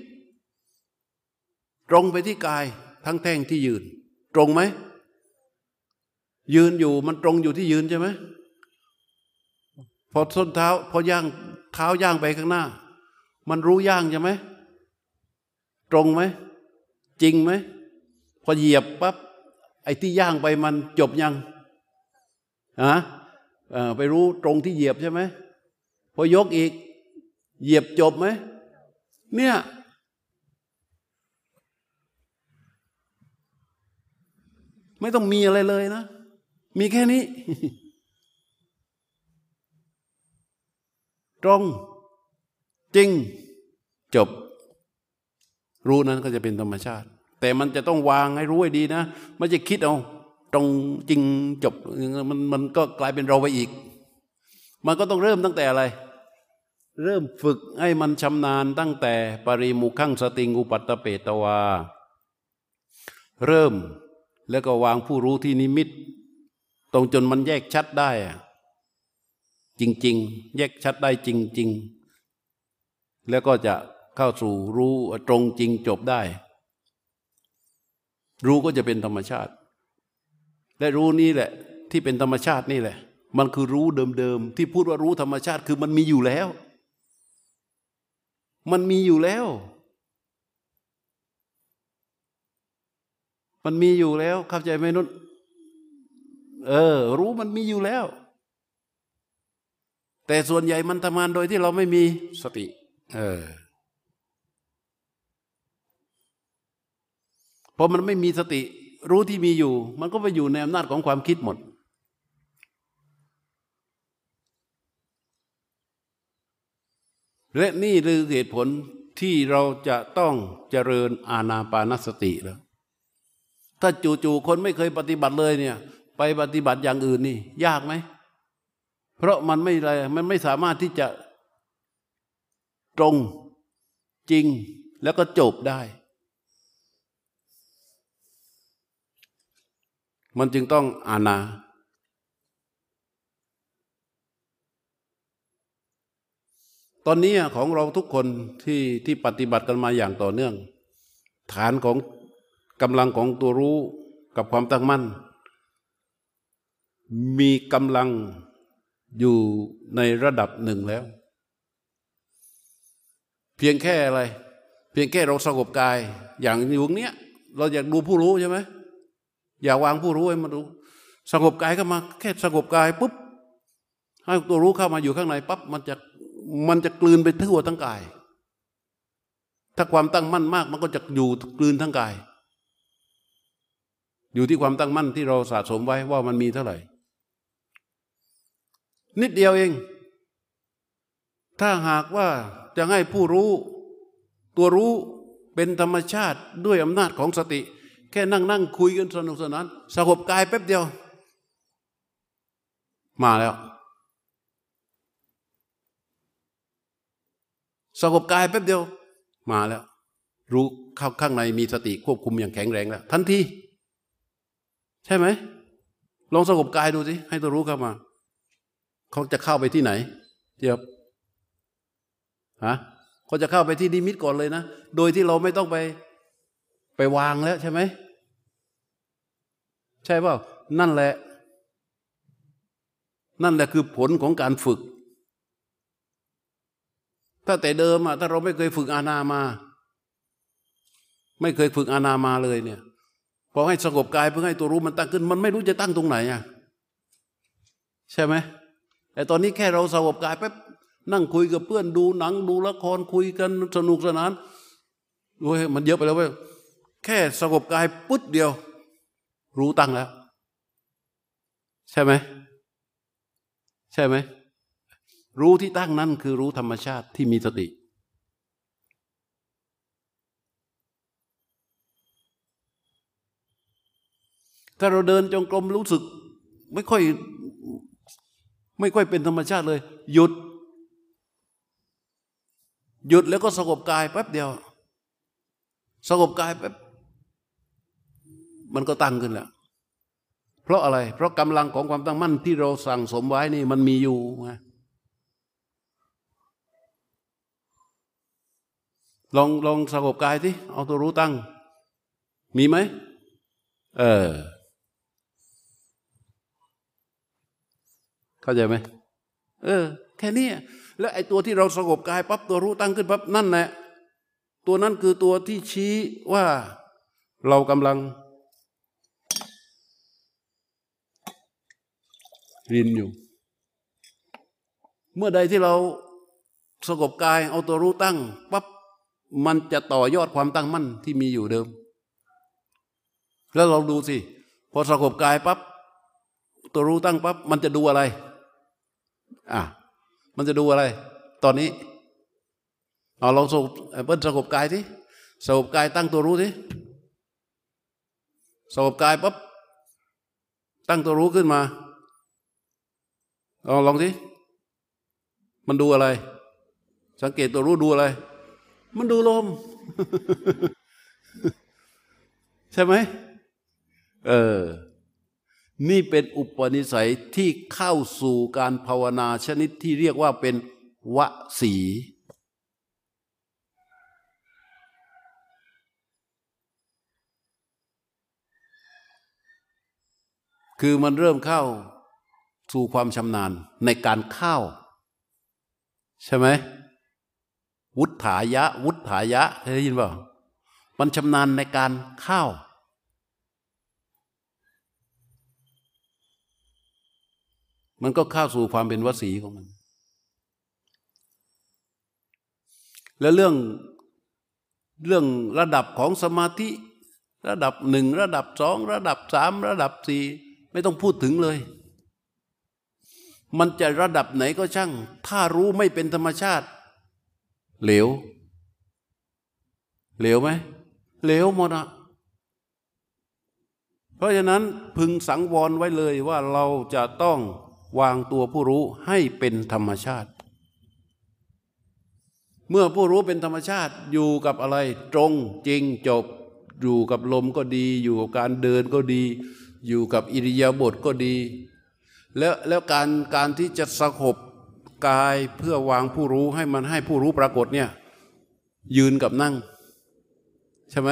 ตรงไปที่กายทั้งแท่งที่ยืน ตรงไหม ยืนอยู่มันตรงอยู่ที่ยืนใช่ไหมพอส้นเท้าพอย่างเท้าย่างไปข้างหน้า มันรู้ย่างใช่ไหม ตรงไหม จริงไหม พอเหยียบปั๊บไอ้ที่ย่างไปมันจบยังฮะไปรู้ตรงที่เหยียบใช่ไหมพอยกอีก เหยียบจบไหมเนี่ยไม่ต้องมีอะไรเลยนะ มีแค่นี้ ตรง จริง จบ รู้นั้นก็จะเป็นธรรมชาติ แต่มันจะต้องวางให้รู้ให้ดีนะไม่จะคิดเอาตรงจริงจบมันมันก็กลายเป็นเราไปอีก มันก็ต้องเริ่มตั้งแต่อะไร เริ่มฝึกให้มันชำนาญตั้งแต่ปริมุขังสติงอุปัตตเปตวา เริ่มแล้วก็วางผู้รู้ที่นิมิต ตรงจนมันแยกชัดได้ จริง ๆ แยกชัดได้จริง ๆ แล้วก็จะเข้าสู่รู้ตรงจริงจบได้ รู้ก็จะเป็นธรรมชาติ และรู้นี้แหละ ที่เป็นธรรมชาตินี่แหละ มันคือรู้เดิมๆที่พูดว่ารู้ธรรมชาติคือมันมีอยู่แล้ว มันมีอยู่แล้ว มันมีอยู่แล้ว เข้าใจไหมนุษเออ รู้มันมีอยู่แล้ว แต่ส่วนใหญ่มันทำงานโดยที่เราไม่มีสติ เออ พอมันไม่มีสติรู้ที่มีอยู่ มันก็ไปอยู่ในอำนาจของความคิดหมด และนี่คือเหตุผลที่เราจะต้องเจริญอาณาปานสติแล้ว ถ้าจู่ๆคนไม่เคยปฏิบัติเลยเนี่ย ไปปฏิบัติอย่างอื่นนี่ ยากไหม เพราะมันไม่อะไรมันไม่สามารถที่จะตรงจริงแล้วก็จบได้ มันจึงต้องอานา ตอนนี้ของเราทุกคนที่ที่ปฏิบัติกันมาอย่างต่อเนื่อง ฐานของกำลังของตัวรู้กับความตั้งมั่น มีกำลังอยู่ในระดับหนึ่งแล้ว เพียงแค่อะไร เพียงแค่เราสงบกายอย่างอยู่เนี้ย เราอยากดูผู้รู้ใช่ไหม อย่าวางผู้รู้ให้มาดูสงบกายก็มาแค่สงบกายปุ๊บให้ตัวรู้เข้ามาอยู่ข้างในปั๊บมันจะมันจะกลืนไปทั่วทั้งกาย ถ้าความตั้งมั่นมาก มันก็จะอยู่กลืนทั้งกาย อยู่ที่ความตั้งมั่นที่เราสะสมไว้ว่ามันมีเท่าไหร่ นิดเดียวเอง ถ้าหากว่าจะให้ผู้รู้ ตัวรู้เป็นธรรมชาติด้วยอำนาจของสติ ค่นั่งนั่งคุยกันสนุกสนานสงบกายแป๊บเดียว มาแล้วสงบกายแป๊บเดียว มาแล้ว รู้เข้าข้างในมีสติควบคุมอย่างแข็งแรงแล้ว ทันที ใช่ไหม ลองสงบกายดูสิ ให้ตัวรู้เข้ามา เขาจะเข้าไปที่ไหนเจียบฮะเขาจะเข้าไปที่ดิมิตก่อนเลยนะ โดยที่เราไม่ต้องไปไปวางแล้วใช่ไหม ใช่เปล่านั่นแหละ นั่นแหละคือผลของการฝึก ถ้าแต่เดิมอะถ้าเราไม่เคยฝึกอาณามา ไม่เคยฝึกอาณามาเลยเนี่ยพอให้สงบกายเพื่อให้ตัวรู้มันตั้งขึ้น มันไม่รู้จะตั้งตรงไหนอะใช่ไหมแต่ตอนนี้แค่เราสงบกายแป๊บนั่งคุยกับเพื่อนดูหนังดูละครคุยกันสนุกสนานโอ้ยมันเยอะไปแล้วเว้ยแค่สงบกายปุ๊บเดียว รู้ตั้งแล้ว ใช่ไหมใช่ไหมรู้ที่ตั้งนั้นคือรู้ธรรมชาติที่มีสติ ถ้าเราเดินจงกรมรู้สึก ไม่ค่อย ไม่ค่อยเป็นธรรมชาติเลย หยุด หยุดแล้วก็สงบกายแป๊บเดียวสงบกายแป๊บ มันก็ตั้งขึ้นแล้วเพราะอะไร เพราะกำลังของความตั้งมั่นที่เราสั่งสมไว้นี่มันมีอยู่ไงลองลองสงบกายที่เอาตัวรู้ตั้ง มีไหมเออ เข้าใจไหมเออ แค่นี้แล้วไอ้ตัวที่เราสงบกายปั๊บตัวรู้ตั้งขึ้นปั๊บนั่นแหละตัวนั้นคือตัวที่ชี้ว่าเรากำลัง รินอยู่ เมื่อใดที่เราสงบกายเอาตัวรู้ตั้งปั๊บมันจะต่อยอดความตั้งมั่นที่มีอยู่เดิม แล้วเราดูสิพอสงบกายปั๊บตัวรู้ตั้งปั๊บมันจะดูอะไร อะ มันจะดูอะไร ตอนนี้เอาลองสงบเปิ้ลสงบกายที่สงบกายตั้งตัวรู้ที่สงบกายปั๊บตั้งตัวรู้ขึ้นมา ลองลองสิมันดูอะไร สังเกตตัวรู้ดูอะไร มันดูลม ใช่ไหมเออ นี่เป็นอุปนิสัยที่เข้าสู่การภาวนาชนิดที่เรียกว่าเป็นวสีคือมันเริ่มเข้า สู่ความชำนาญในการเข้าใช่ไหมวุฒายะ วุฒายะเคยได้ยินเปล่ามันชำนาญในการเข้ามันก็เข้าสู่ความเป็นวสีของมัน แล้วเรื่องเรื่องระดับของสมาธิ ระดับหนึ่ง ระดับสอง ระดับสาม ระดับสี่ ไม่ต้องพูดถึงเลย มันจะระดับไหนก็ช่าง ถ้ารู้ไม่เป็นธรรมชาติ เหลว เหลวไหม เหลวหมดอะเพราะฉะนั้นพึงสังวรไว้เลยว่าเราจะต้องวางตัวผู้รู้ให้เป็นธรรมชาติ เมื่อผู้รู้เป็นธรรมชาติอยู่กับอะไรตรงจริงจบ อยู่กับลมก็ดี อยู่กับการเดินก็ดี อยู่กับอิริยาบถก็ดี แล้วแล้วการการที่จะสงบกายเพื่อวางผู้รู้ให้มันให้ผู้รู้ปรากฏเนี่ยยืนกับนั่ง ใช่ไหม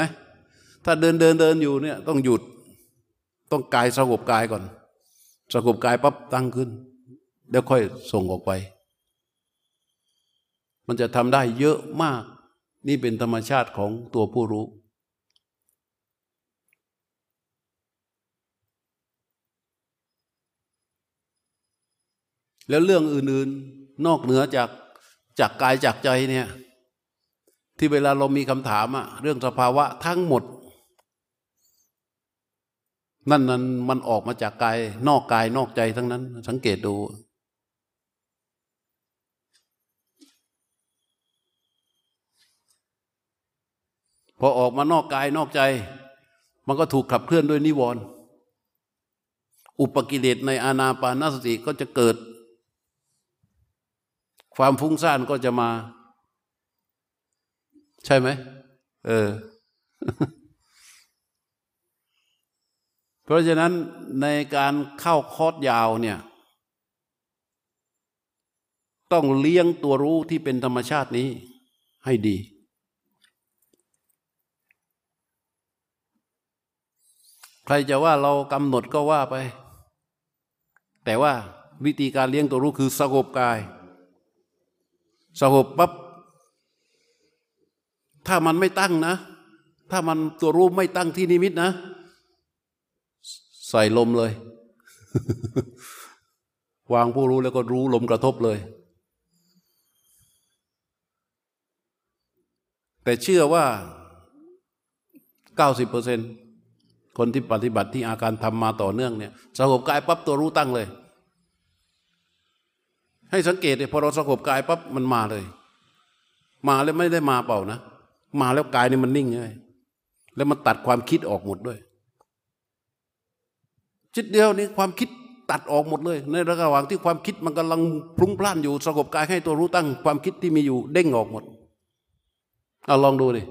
ถ้าเดินเดินเดินอยู่เนี่ยต้องหยุด ต้องกายสงบกายก่อน สงบกายปั๊บตั้งขึ้น แล้วค่อยส่งออกไป มันจะทำได้เยอะมาก นี่เป็นธรรมชาติของตัวผู้รู้ แล้วเรื่องอื่นๆ นอกเหนือจากจากกายจากใจเนี่ย ที่เวลาเรามีคำถามอะเรื่องสภาวะทั้งหมด นั่นนั้นมันออกมาจากกาย นอกกายนอกใจทั้งนั้น สังเกตดู พอออกมานอกกายนอกใจ มันก็ถูกขับเคลื่อนด้วยนิวรณ์อุปกิเลสในอาณาปานสติก็จะเกิด ความฟุ้งซ่านก็จะมา ใช่ไหมเออ เพราะฉะนั้นในการเข้าคอร์สยาวเนี่ย ต้องเลี้ยงตัวรู้ที่เป็นธรรมชาตินี้ให้ดี ใครจะว่าเรากำหนดก็ว่าไป แต่ว่าวิธีการเลี้ยงตัวรู้คือสงบกาย สงบปั๊บถ้ามันไม่ตั้งนะ ถ้ามันตัวรู้ไม่ตั้งที่นิมิตนะ ใส่ลมเลย วางผู้รู้แล้วก็รู้ลมกระทบเลย แต่เชื่อว่าเก้าสิบเปอร์เซ็นคนที่ปฏิบัติที่อาการทำมาต่อเนื่องเนี่ยสงบกายปั๊บตัวรู้ตั้งเลย ให้สังเกตเลยพอเราสงบกายปั๊บมันมาเลย มาแล้วไม่ได้มาเปล่านะ มาแล้วกายนี่มันนิ่งเลยแล้วมันตัดความคิดออกหมดด้วยจิตเดียวนี้ความคิดตัดออกหมดเลย ในระหว่างที่ความคิดมันกำลังพลุ้งพล่านอยู่สงบกายให้ตัวรู้ตั้ง ความคิดที่มีอยู่เด้งออกหมดเอาลองดูดิ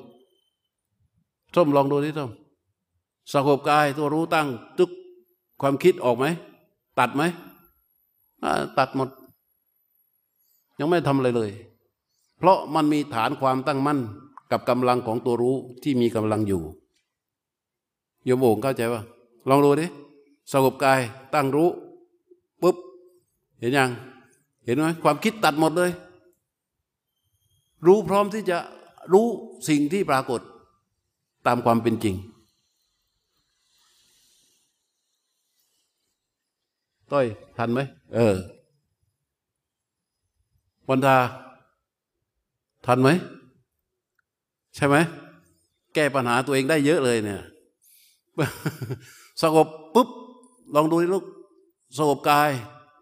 ส้มลองดูดิส้มสงบกายตัวรู้ตั้งตึกความคิดออกไหม ตัดไหมตัดหมด ยังไม่ทำอะไรเลย เพราะมันมีฐานความตั้งมั่นกับกำลังของตัวรู้ที่มีกำลังอยู่โยมโอ่งเข้าใจป่ะลองดูดิสงบกายตั้งรู้ปุ๊บเห็นยังเห็นไหมความคิดตัดหมดเลย รู้พร้อมที่จะรู้สิ่งที่ปรากฏตามความเป็นจริงต้อยทันไหมเออ วันทาทันไหม ใช่ไหม แก้ปัญหาตัวเองได้เยอะเลยเนี่ยสงบปุ๊บ ลองดูนี่ลูกสงบกาย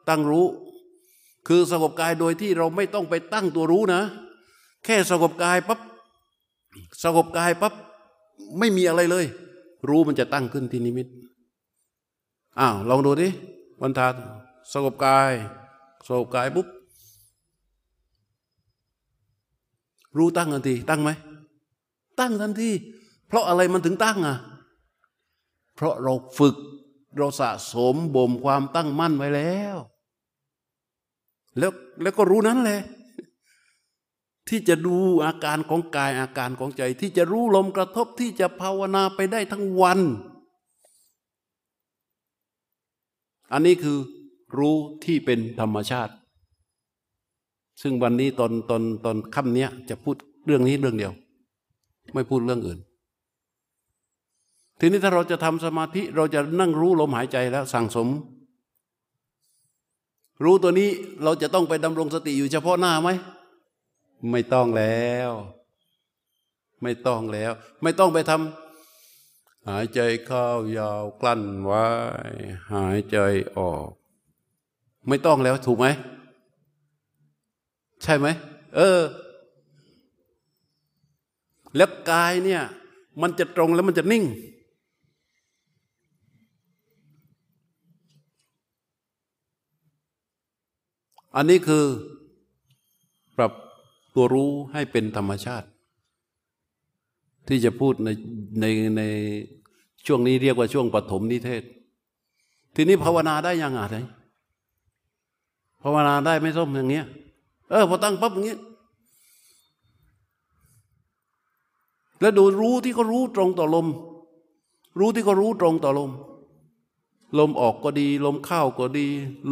ตั้งรู้ คือสงบกายโดยที่เราไม่ต้องไปตั้งตัวรู้นะ แค่สงบกายปั๊บสงบกายปั๊บไม่มีอะไรเลย รู้มันจะตั้งขึ้นที่นิมิตอ้าวลองดูดิวันทาสงบกายสงบกายปุ๊บ รู้ตั้งทันที ตั้งไหม ตั้งทันที เพราะอะไรมันถึงตั้งอะ เพราะเราฝึกเราสะสมบ่มความตั้งมั่นไว้แล้ว แล้วแล้วก็รู้นั้นแหละที่จะดูอาการของกายอาการของใจ ที่จะรู้ลมกระทบที่จะภาวนาไปได้ทั้งวัน อันนี้คือรู้ที่เป็นธรรมชาติ ซึ่งวันนี้ตอนตอนตอนค่ำเนี้ยจะพูดเรื่องนี้เรื่องเดียว ไม่พูดเรื่องอื่น ทีนี้ถ้าเราจะทำสมาธิเราจะนั่งรู้ลมหายใจแล้วสั่งสม รู้ตัวนี้เราจะต้องไปดำรงสติอยู่เฉพาะหน้าไหม ไม่ต้องแล้ว ไม่ต้องแล้ว ไม่ต้องไปทำหายใจเข้ายาวกลั้นไว้ หายใจออก ไม่ต้องแล้วถูกไหม ใช่ไหมเออ แล้วกายเนี่ย มันจะตรงแล้วมันจะนิ่ง อันนี้คือปรับตัวรู้ให้เป็นธรรมชาติ ที่จะพูดในในในช่วงนี้เรียกว่าช่วงปฐมนิเทศ ทีนี้ภาวนาได้ยังไงภาวนาได้ไม่ส้มอย่างเงี้ย เออพอตั้งปั๊บอย่างเงี้ยแล้วดูรู้ที่เขารู้ตรงต่อลม รู้ที่เขารู้ตรงต่อลม ลมออกก็ดี ลมเข้าก็ดี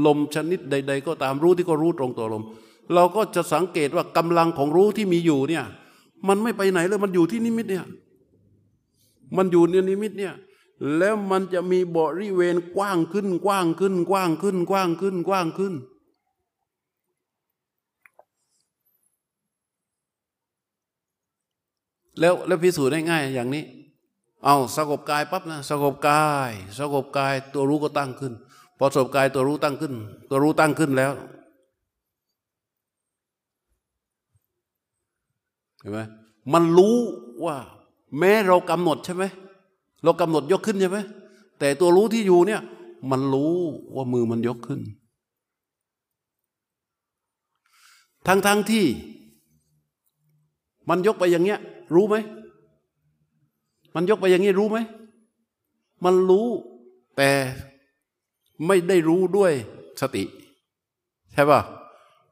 ลมชนิดใด ๆ ก็ตามรู้ที่ก็รู้ตรงตัวลม เราก็จะสังเกตว่ากำลังของรู้ที่มีอยู่เนี่ย มันไม่ไปไหนเลยมันอยู่ที่นิมิตเนี่ย มันอยู่ในนิมิตเนี่ยแล้วมันจะมีบริเวณกว้างขึ้นกว้างขึ้น กว้างขึ้น กว้างขึ้น กว้างขึ้น แล้วแล้วพิสูจน์ได้ง่ายอย่างนี้ เอาสงบกายปั๊บนะสงบกายสงบกายตัวรู้ก็ตั้งขึ้น พอสงบกายตัวรู้ตั้งขึ้น ตัวรู้ตั้งขึ้นแล้วเห็นไหมมันรู้ว่า แม้เรากำหนดใช่ไหมเรากำหนดยกขึ้นใช่ไหมแต่ตัวรู้ที่อยู่เนี่ย มันรู้ว่ามือมันยกขึ้น ทั้งทั้งที่ มันยกไปอย่างเงี้ย รู้ไหม มันยกไปอย่างนี้รู้ไหม มันรู้แต่ไม่ได้รู้ด้วยสติ ใช่ป่ะ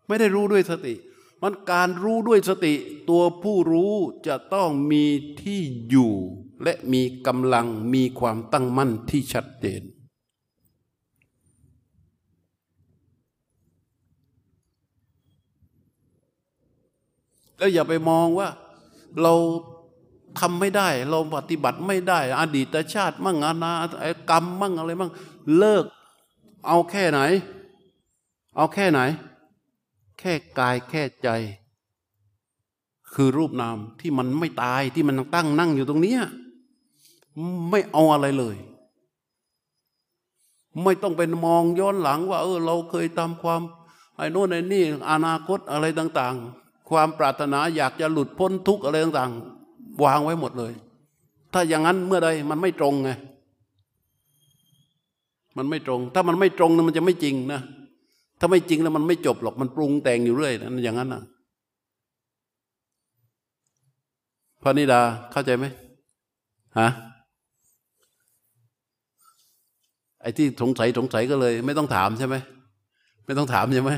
ไม่ได้รู้ด้วยสติ มันการรู้ด้วยสติ ตัวผู้รู้จะต้องมีที่อยู่ และมีกำลังมีความตั้งมั่นที่ชัดเจนแล้วอย่าไปมองว่า เราทำไม่ได้ เราปฏิบัติไม่ได้ อดีตชาติมั่งอนาคกรรมมั่งอะไรมั่งเลิก เอาแค่ไหน เอาแค่ไหน แค่กายแค่ใจ คือรูปนามที่มันไม่ตายที่มันตั้งนั่งอยู่ตรงนี้ไม่เอาอะไรเลยไม่ต้องเป็นมองย้อนหลังว่า เออ เราเคยทำความไอ้โน่นไอ้นี่อนาคตอะไรต่าง ความปรารถนาอยากจะหลุดพ้นทุกข์อะไรต่างๆ วางไว้หมดเลย ถ้าอย่างนั้นเมื่อใดมันไม่ตรงไงมันไม่ตรง ถ้ามันไม่ตรงนะมันจะไม่จริงนะถ้าไม่จริงแล้วมันไม่จบหรอกมันปรุงแต่งอยู่เรื่อยนั่นอย่างนั้นนะพระนิดาเข้าใจไหมฮะไอ้ที่สงสัยสงสัยก็เลย ไม่ต้องถามใช่ไหมไม่ต้องถามใช่ไหม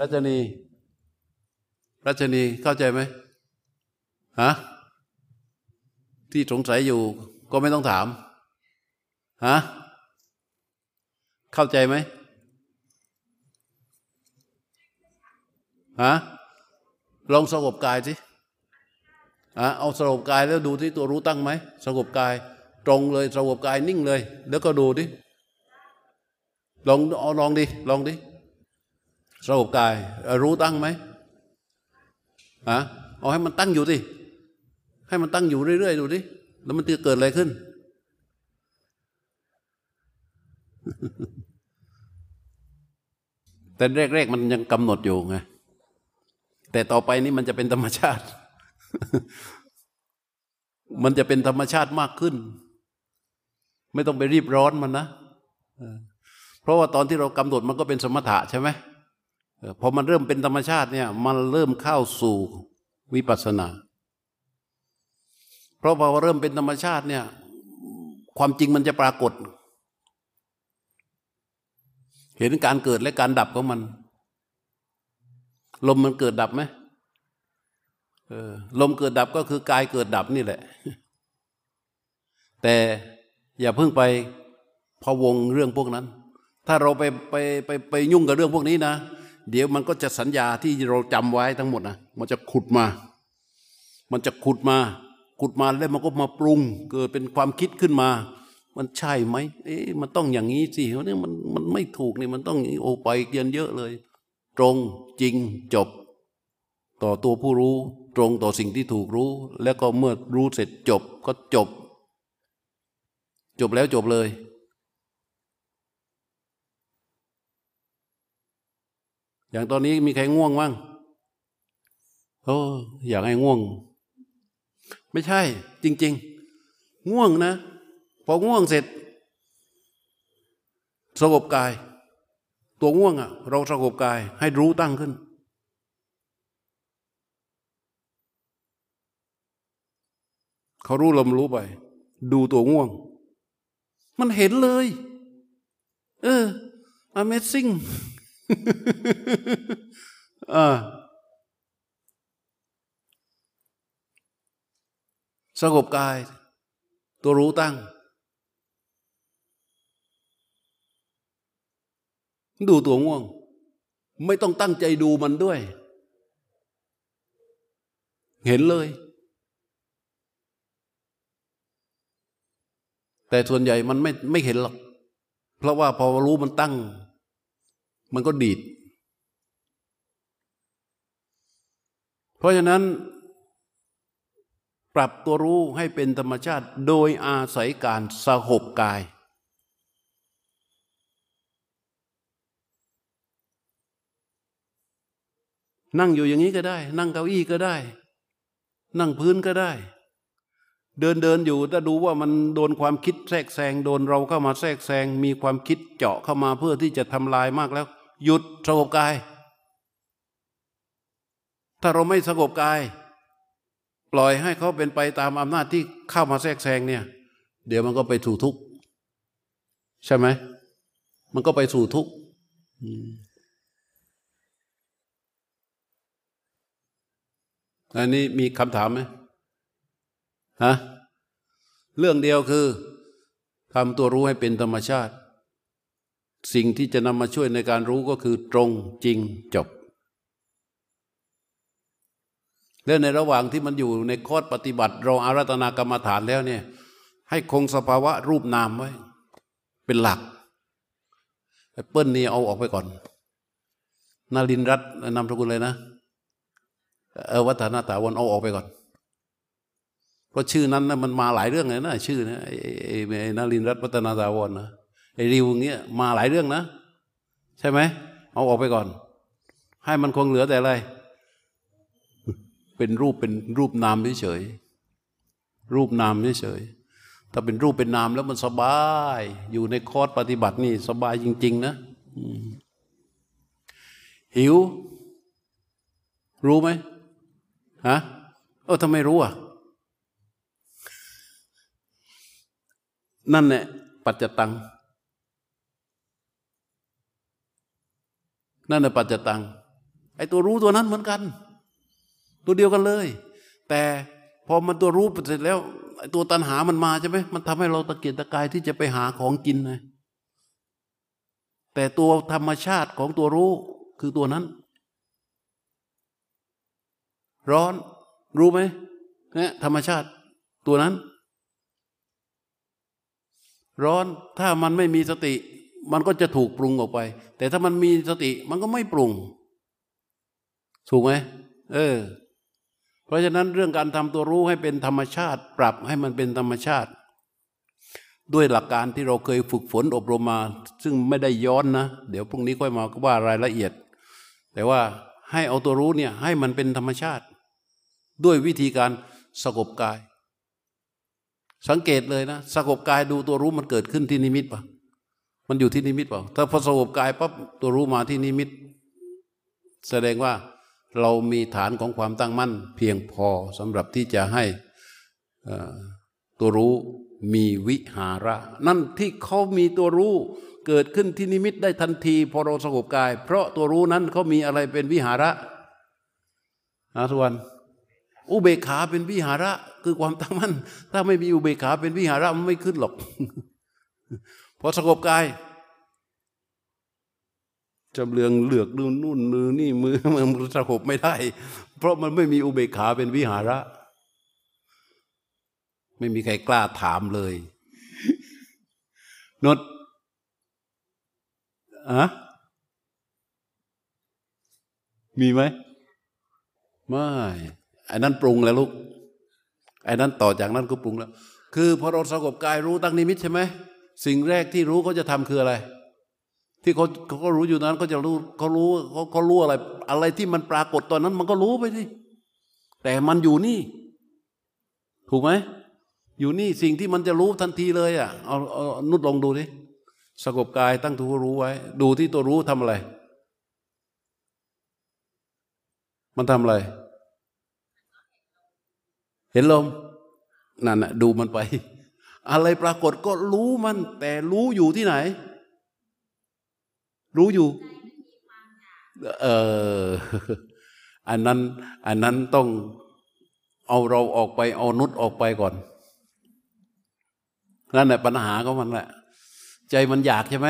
รัชนี รัชนีเข้าใจไหมฮะที่สงสัยอยู่ก็ไม่ต้องถามฮะเข้าใจไหมฮะลองสงบกายสิอะเอาสงบกายแล้วดูที่ตัวรู้ตั้งไหมสงบกาย ตรงเลยสงบกายนิ่งเลย แล้วก็ดูดิลองเอาลองดิลองดิ สงบกาย รู้ตั้งไหมฮะเอาให้มันตั้งอยู่สิให้มันตั้งอยู่เรื่อยๆดูดิแล้วมันจะเกิดอะไรขึ้น แต่แรกๆมันยังกำหนดอยู่ไงแต่ต่อไปนี้มันจะเป็นธรรมชาติ มันจะเป็นธรรมชาติมากขึ้น ไม่ต้องไปรีบร้อนมันนะ เพราะว่าตอนที่เรากำหนดมันก็เป็นสมถะใช่ไหม พอมันเริ่มเป็นธรรมชาติเนี่ย มันเริ่มเข้าสู่วิปัสสนา เพราะพอเริ่มเป็นธรรมชาติเนี่ย ความจริงมันจะปรากฏ เห็นการเกิดและการดับของมัน ลมมันเกิดดับไหมลมเกิดดับก็คือกายเกิดดับนี่แหละ แต่อย่าเพิ่งไปพะวงเรื่องพวกนั้น ถ้าเราไปไปไปไปยุ่งกับเรื่องพวกนี้นะ เดี๋ยวมันก็จะสัญญาที่เราจำไว้ทั้งหมดนะมันจะขุดมา มันจะขุดมา ขุดมาแล้วมันก็มาปรุง เกิดเป็นความคิดขึ้นมา มันใช่ไหมเอ๊ะมันต้องอย่างนี้สิเนี่ยมันมันไม่ถูกนี่มันต้องโอไปเกินเยอะเลย ตรงจริงจบ ต่อตัวผู้รู้ ตรงต่อสิ่งที่ถูกรู้ แล้วก็เมื่อรู้เสร็จจบก็จบ จบแล้วจบเลย อย่างตอนนี้มีใครง่วงบ้างโอ้อยากให้ง่วง ไม่ใช่ จริง ๆ ง่วงนะ พอง่วงเสร็จ สงบกาย ตัวง่วงอะ่ะ เราสงบกายให้รู้ตั้งขึ้น เขารู้ลมรู้ไป ดูตัวง่วง มันเห็นเลย เออ Amazing สงบกาย ตัวรู้ตั้ง ดูตัวง่วง ไม่ต้องตั้งใจดูมันด้วย เห็นเลย แต่ส่วนใหญ่มันไม่ไม่เห็นหรอก เพราะว่าพอรู้มันตั้ง มันก็ดีด เพราะฉะนั้น ปรับตัวรู้ให้เป็นธรรมชาติโดยอาศัยการสหบกาย นั่งอยู่อย่างนี้ก็ได้ นั่งเก้าอี้ก็ได้ นั่งพื้นก็ได้เดินเดินอยู่ถ้าดูว่ามันโดนความคิดแทรกแซงโดนเราเข้ามาแทรกแซงมีความคิดเจาะเข้ามาเพื่อที่จะทำลายมากแล้ว หยุดสงบกาย ถ้าเราไม่สงบกาย ปล่อยให้เขาเป็นไปตามอำนาจที่เข้ามาแทรกแซงเนี่ย เดี๋ยวมันก็ไปสู่ทุกข์ใช่ไหม มันก็ไปสู่ทุกข์อันนี้มีคำถามไหมฮะเรื่องเดียวคือทำตัวรู้ให้เป็นธรรมชาติ สิ่งที่จะนำมาช่วยในการรู้ก็คือตรงจริงจบ และในระหว่างที่มันอยู่ในคอร์สปฏิบัติ เราอารัตนากรรมฐานแล้วเนี่ยให้คงสภาวะรูปนามไว้ เป็นหลักไอ้เปิ้ลนี่เอาออกไปก่อน นารินรัตนำทุกุลเลยนะเออวัฒนาตาวันเอาออกไปก่อน เพราะชื่อนั้นนะมันมาหลายเรื่องเลยนะ ชื่อนะไอ้นารินรัตวัฒนาตาวรนะ ไอ้ริวเงี้ยมาหลายเรื่องนะ ใช่ไหม เอาออกไปก่อน ให้มันคงเหลือแต่อะไร เป็นรูปเป็นรูปนามเฉยรูปนามเฉยถ้าเป็นรูปเป็นนามแล้วมันสบาย อยู่ในคอร์สปฏิบัตินี่สบายจริง ๆ นะหิว รู้ไหมฮะเออทำไมรู้อะนั่นแหละปัจจตัง นั่นแหละปัจจตังไอตัวรู้ตัวนั้นเหมือนกัน ตัวเดียวกันเลย แต่พอมันตัวรู้เสร็จแล้วไอตัวตัณหามันมาใช่ไหมมันทำให้เราตะเกียกตะกายที่จะไปหาของกินไงแต่ตัวธรรมชาติของตัวรู้คือตัวนั้น ร้อนรู้ไหมเนี่ยธรรมชาติตัวนั้น ร้อนถ้ามันไม่มีสติ มันก็จะถูกปรุงออกไป แต่ถ้ามันมีสติมันก็ไม่ปรุง ถูกไหมเออ เพราะฉะนั้นเรื่องการทำตัวรู้ให้เป็นธรรมชาติ ปรับให้มันเป็นธรรมชาติ ด้วยหลักการที่เราเคยฝึกฝนอบรมมา ซึ่งไม่ได้ย้อนนะ เดี๋ยวพรุ่งนี้ค่อยมาว่ารายละเอียด แต่ว่าให้เอาตัวรู้เนี่ยให้มันเป็นธรรมชาติ ด้วยวิธีการสงบกาย สังเกตเลยนะสงบกายดูตัวรู้มันเกิดขึ้นที่นิมิตปะ มันอยู่ที่นิมิตเปล่า ถ้าพอสงบกายปั๊บตัวรู้มาที่นิมิต แสดงว่าเรามีฐานของความตั้งมั่น เพียงพอสำหรับที่จะให้ตัวรู้มีวิหาระ นั่นที่เขามีตัวรู้เกิดขึ้นที่นิมิตได้ทันที พอเราสงบกาย เพราะตัวรู้นั้นเขามีอะไรเป็นวิหาระนะทุกวันอุเบกขาเป็นวิหาระ คือความตั้งมั่นถ้าไม่มีอุเบกขาเป็นวิหาระมันไม่ขึ้นหรอก พอสงบกายจำเรืองเหลือกดูนู่นมือนี่มือมันสงบไม่ได้ เพราะมันไม่มีอุเบกขาเป็นวิหาระ ไม่มีใครกล้าถามเลยนดอะมีไหมไม่ไอ้นั้นปรุงแล้วลูกไอ้นั้นต่อจากนั้นก็ปรุงแล้ว คือพอเราสงบกายรู้ตั้งนิมิตใช่ไหม สิ่งแรกที่รู้เขาจะทำคืออะไร ที่เขาเขาก็รู้อยู่นั้นก็จะรู้เขารู้เขาเขารู้อะไร อะไรที่มันปรากฏตอนนั้น มันก็รู้ไปสิแต่มันอยู่นี่ ถูกไหมอยู่นี่สิ่งที่มันจะรู้ทันทีเลยอะเอาเอานุดลองดูดิสงบกายตั้งตัวรู้ไว้ ดูที่ตัวรู้ทำอะไร มันทำอะไร เห็นลมนั่นน่ะดูมันไป อะไรปรากฏก็รู้มัน แต่รู้อยู่ที่ไหน รู้อยู่ เอออันนั้น อันนั้นต้องเอาเราออกไป เอานุษออกไปก่อน นั่นแหละปัญหาของมันแหละ ใจมันอยากใช่ไหม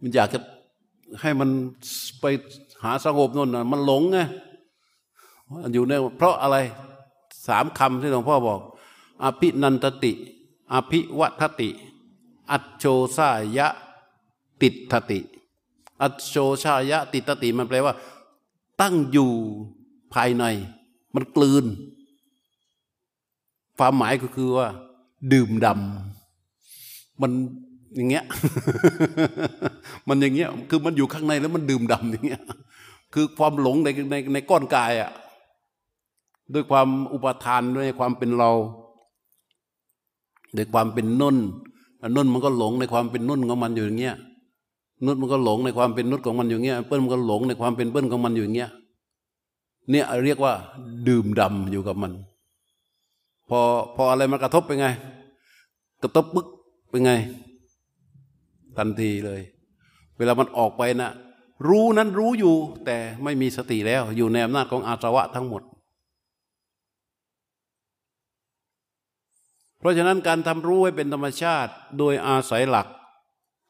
มันอยากจะให้มันไปหาสงบนั่นมันหลงไงอยู่ในเพราะอะไร สามคำที่หลวงพ่อบอก อภินันตติ อภิวัตติ อัจโชสายะติตติ อัจโชชายะติตติมันแปลว่า ตั้งอยู่ภายใน มันกลืน ความหมายก็คือว่า ดื่มดำมันอย่างเงี้ย มันอย่างเงี้ย คือมันอยู่ข้างในแล้วมันดื่มดำอย่างเงี้ย คือความหลงในในในก้อนกายอะ่ะ ด้วยความอุปทานด้วยความเป็นเรา ด้วยความเป็นนุ่นนุ่นมันก็หลงในความเป็นนุ่นของมันอยู่อย่างเงี้ยนุ่นมันก็หลงในความเป็นนุ่นของมันอยู่เงี้ยเปิ้ลมันก็หลงในความเป็นเปิ้ลของมันอยู่อย่างเงี้ยเนี่ยเรียกว่า ดื่มดำอยู่กับมัน พอพออะไรมากระทบเป็นไง กระทบปึ๊กเป็นไง ทันทีเลย เวลามันออกไปนะรู้นั้นรู้อยู่ แต่ไม่มีสติแล้ว อยู่ในอำนาจของอาสวะทั้งหมดเพ ราะฉะนั้นการทำรู้ให้เป็นธรรมชาติ โดยอาศัยหลัก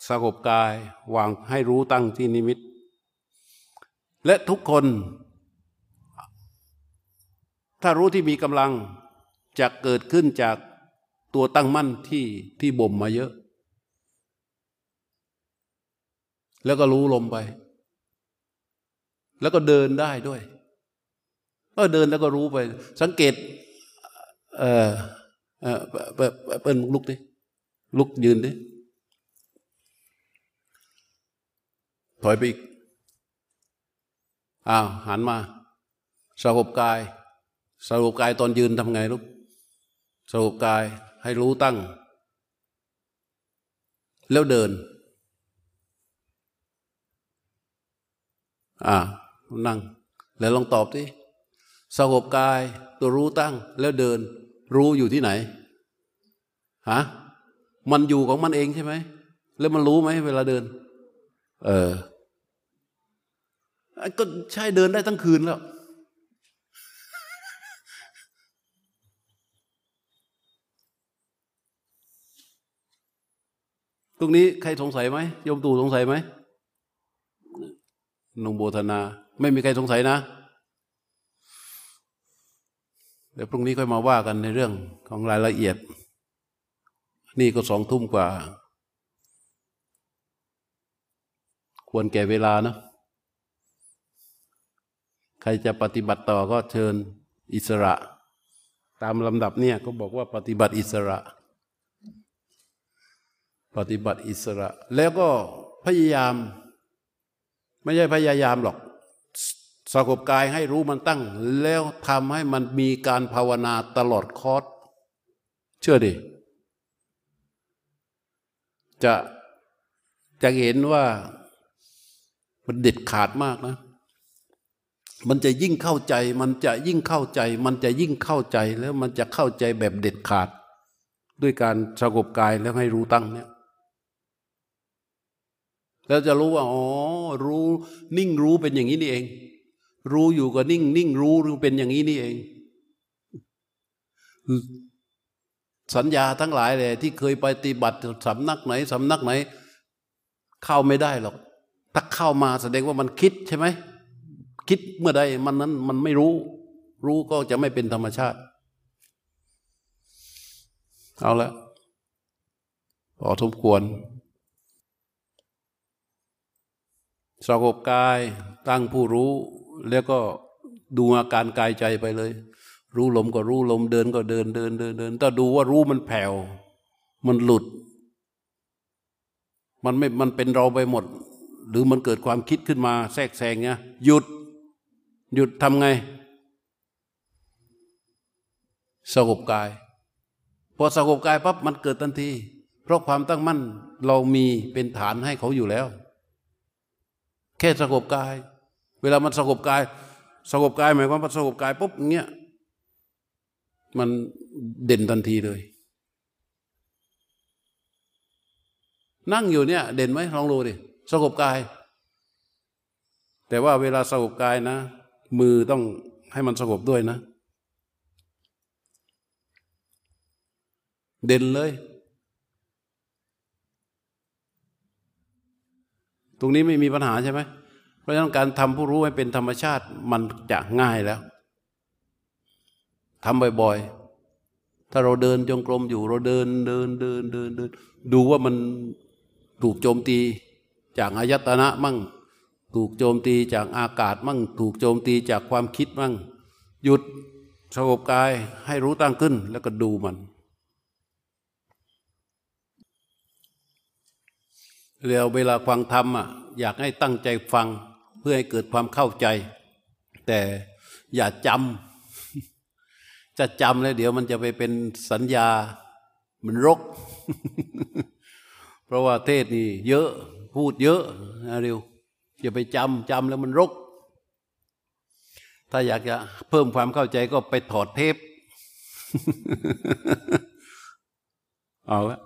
สงบกายวางให้รู้ตั้งที่นิมิต และทุกคน ถ้ารู้ที่มีกำลังจะเกิดขึ้นจากตัวตั้งมั่นที่ที่บ่มมาเยอะ แล้วก็รู้ลมไป แล้วก็เดินได้ด้วย ก็เดินแล้วก็รู้ไป สังเกต เอ่อ เออเปิ้ลลุกดิลุกยืนดิถอยไปอีกอ้าวหันมาสงบกายสงบกายตอนยืนทำไงลูกสงบกายให้รู้ตั้ง แล้วเดิน อ่านั่ง แล้วลองตอบที่สงบกายตัวรู้ตั้งแล้วเดิน รู้อยู่ที่ไหนฮะมันอยู่ของมันเองใช่ไหม แล้วมันรู้ไหมเวลาเดิน เออ ก็ใช่เดินได้ทั้งคืนแล้ว ตรงนี้ใครสงสัยไหมโยมตู่สงสัยไหมนงโบธนา ไม่มีใครสงสัยนะ เดี๋ยวพรุ่งนี้ค่อยมาว่ากันในเรื่องของรายละเอียด นี่ก็สองทุ่มกว่า ควรแก่เวลานะ ใครจะปฏิบัติต่อก็เชิญอิสระ ตามลำดับเนี่ยก็บอกว่าปฏิบัติอิสระ ปฏิบัติอิสระ แล้วก็พยายาม ไม่ใช่พยายามหรอก สงบกายให้รู้มันตั้ง แล้วทำให้มันมีการภาวนาตลอดคอร์สเชื่อดิ จะจะเห็นว่ามันเด็ดขาดมากนะ มันจะยิ่งเข้าใจ มันจะยิ่งเข้าใจ มันจะยิ่งเข้าใจแล้วมันจะเข้าใจแบบเด็ดขาด ด้วยการสงบกายแล้วให้รู้ตั้งเนี่ยแล้วจะรู้ว่าอ๋อรู้นิ่งรู้เป็นอย่างนี้นี่เอง รู้อยู่ก็นิ่งนิ่งรู้รู้เป็นอย่างนี้นี่เอง สัญญาทั้งหลายเลยที่เคยไปปฏิบัติสำนักไหนสำนักไหน เข้าไม่ได้หรอก ถ้าเข้ามาแสดงว่ามันคิดใช่ไหม คิดเมื่อใดมันนั้นมันไม่รู้ รู้ก็จะไม่เป็นธรรมชาติ เอาละพอสมควรสงบกายตั้งผู้รู้ แล้วก็ดูอาการกายใจไปเลย รู้ลมก็รู้ลมเดินก็เดินเดินเดินเดินถ้าดูว่ารู้มันแผ่วมันหลุด มันไม่มันเป็นเราไปหมด หรือมันเกิดความคิดขึ้นมาแทรกแซงเงี้ยหยุด หยุดทำไง สงบกาย พอสงบกายปั๊บมันเกิดทันที เพราะความตั้งมั่นเรามีเป็นฐานให้เขาอยู่แล้ว แค่สงบกาย เวลามันสงบกายสงบกายหมายความว่าสงบกายปุ๊บเงี้ยมันเด่นทันทีเลย นั่งอยู่เนี่ย เด่นไหมลองดูดิสงบกาย แต่ว่าเวลาสงบกายนะ มือต้องให้มันสงบด้วยนะ เด่นเลย ตรงนี้ไม่มีปัญหาใช่ไหม เพราะฉะนั้นการทำผู้รู้ให้เป็นธรรมชาติมันจะง่ายแล้วทำบ่อยๆ ถ้าเราเดินจงกรมอยู่ เราเดินเดินเดินเดินเดินดูว่ามันถูกโจมตีจากอายตนะมั่ง ถูกโจมตีจากอากาศมั่ง ถูกโจมตีจากความคิดมั่ง หยุดสงบกายให้รู้ตั้งขึ้นแล้วก็ดูมันเรียวเวลาฟังธรรมอะอยากให้ตั้งใจฟัง พื่อให้เกิดความเข้าใจ แต่อย่าจำจะจำแล้วเดี๋ยวมันจะไปเป็นสัญญามันรก เพราะว่าเทศนี่เยอะพูดเยอะนะเร็วอย่าไปจำจำแล้วมันรก ถ้าอยากจะเพิ่มความเข้าใจก็ไปถอดเทปเอาละ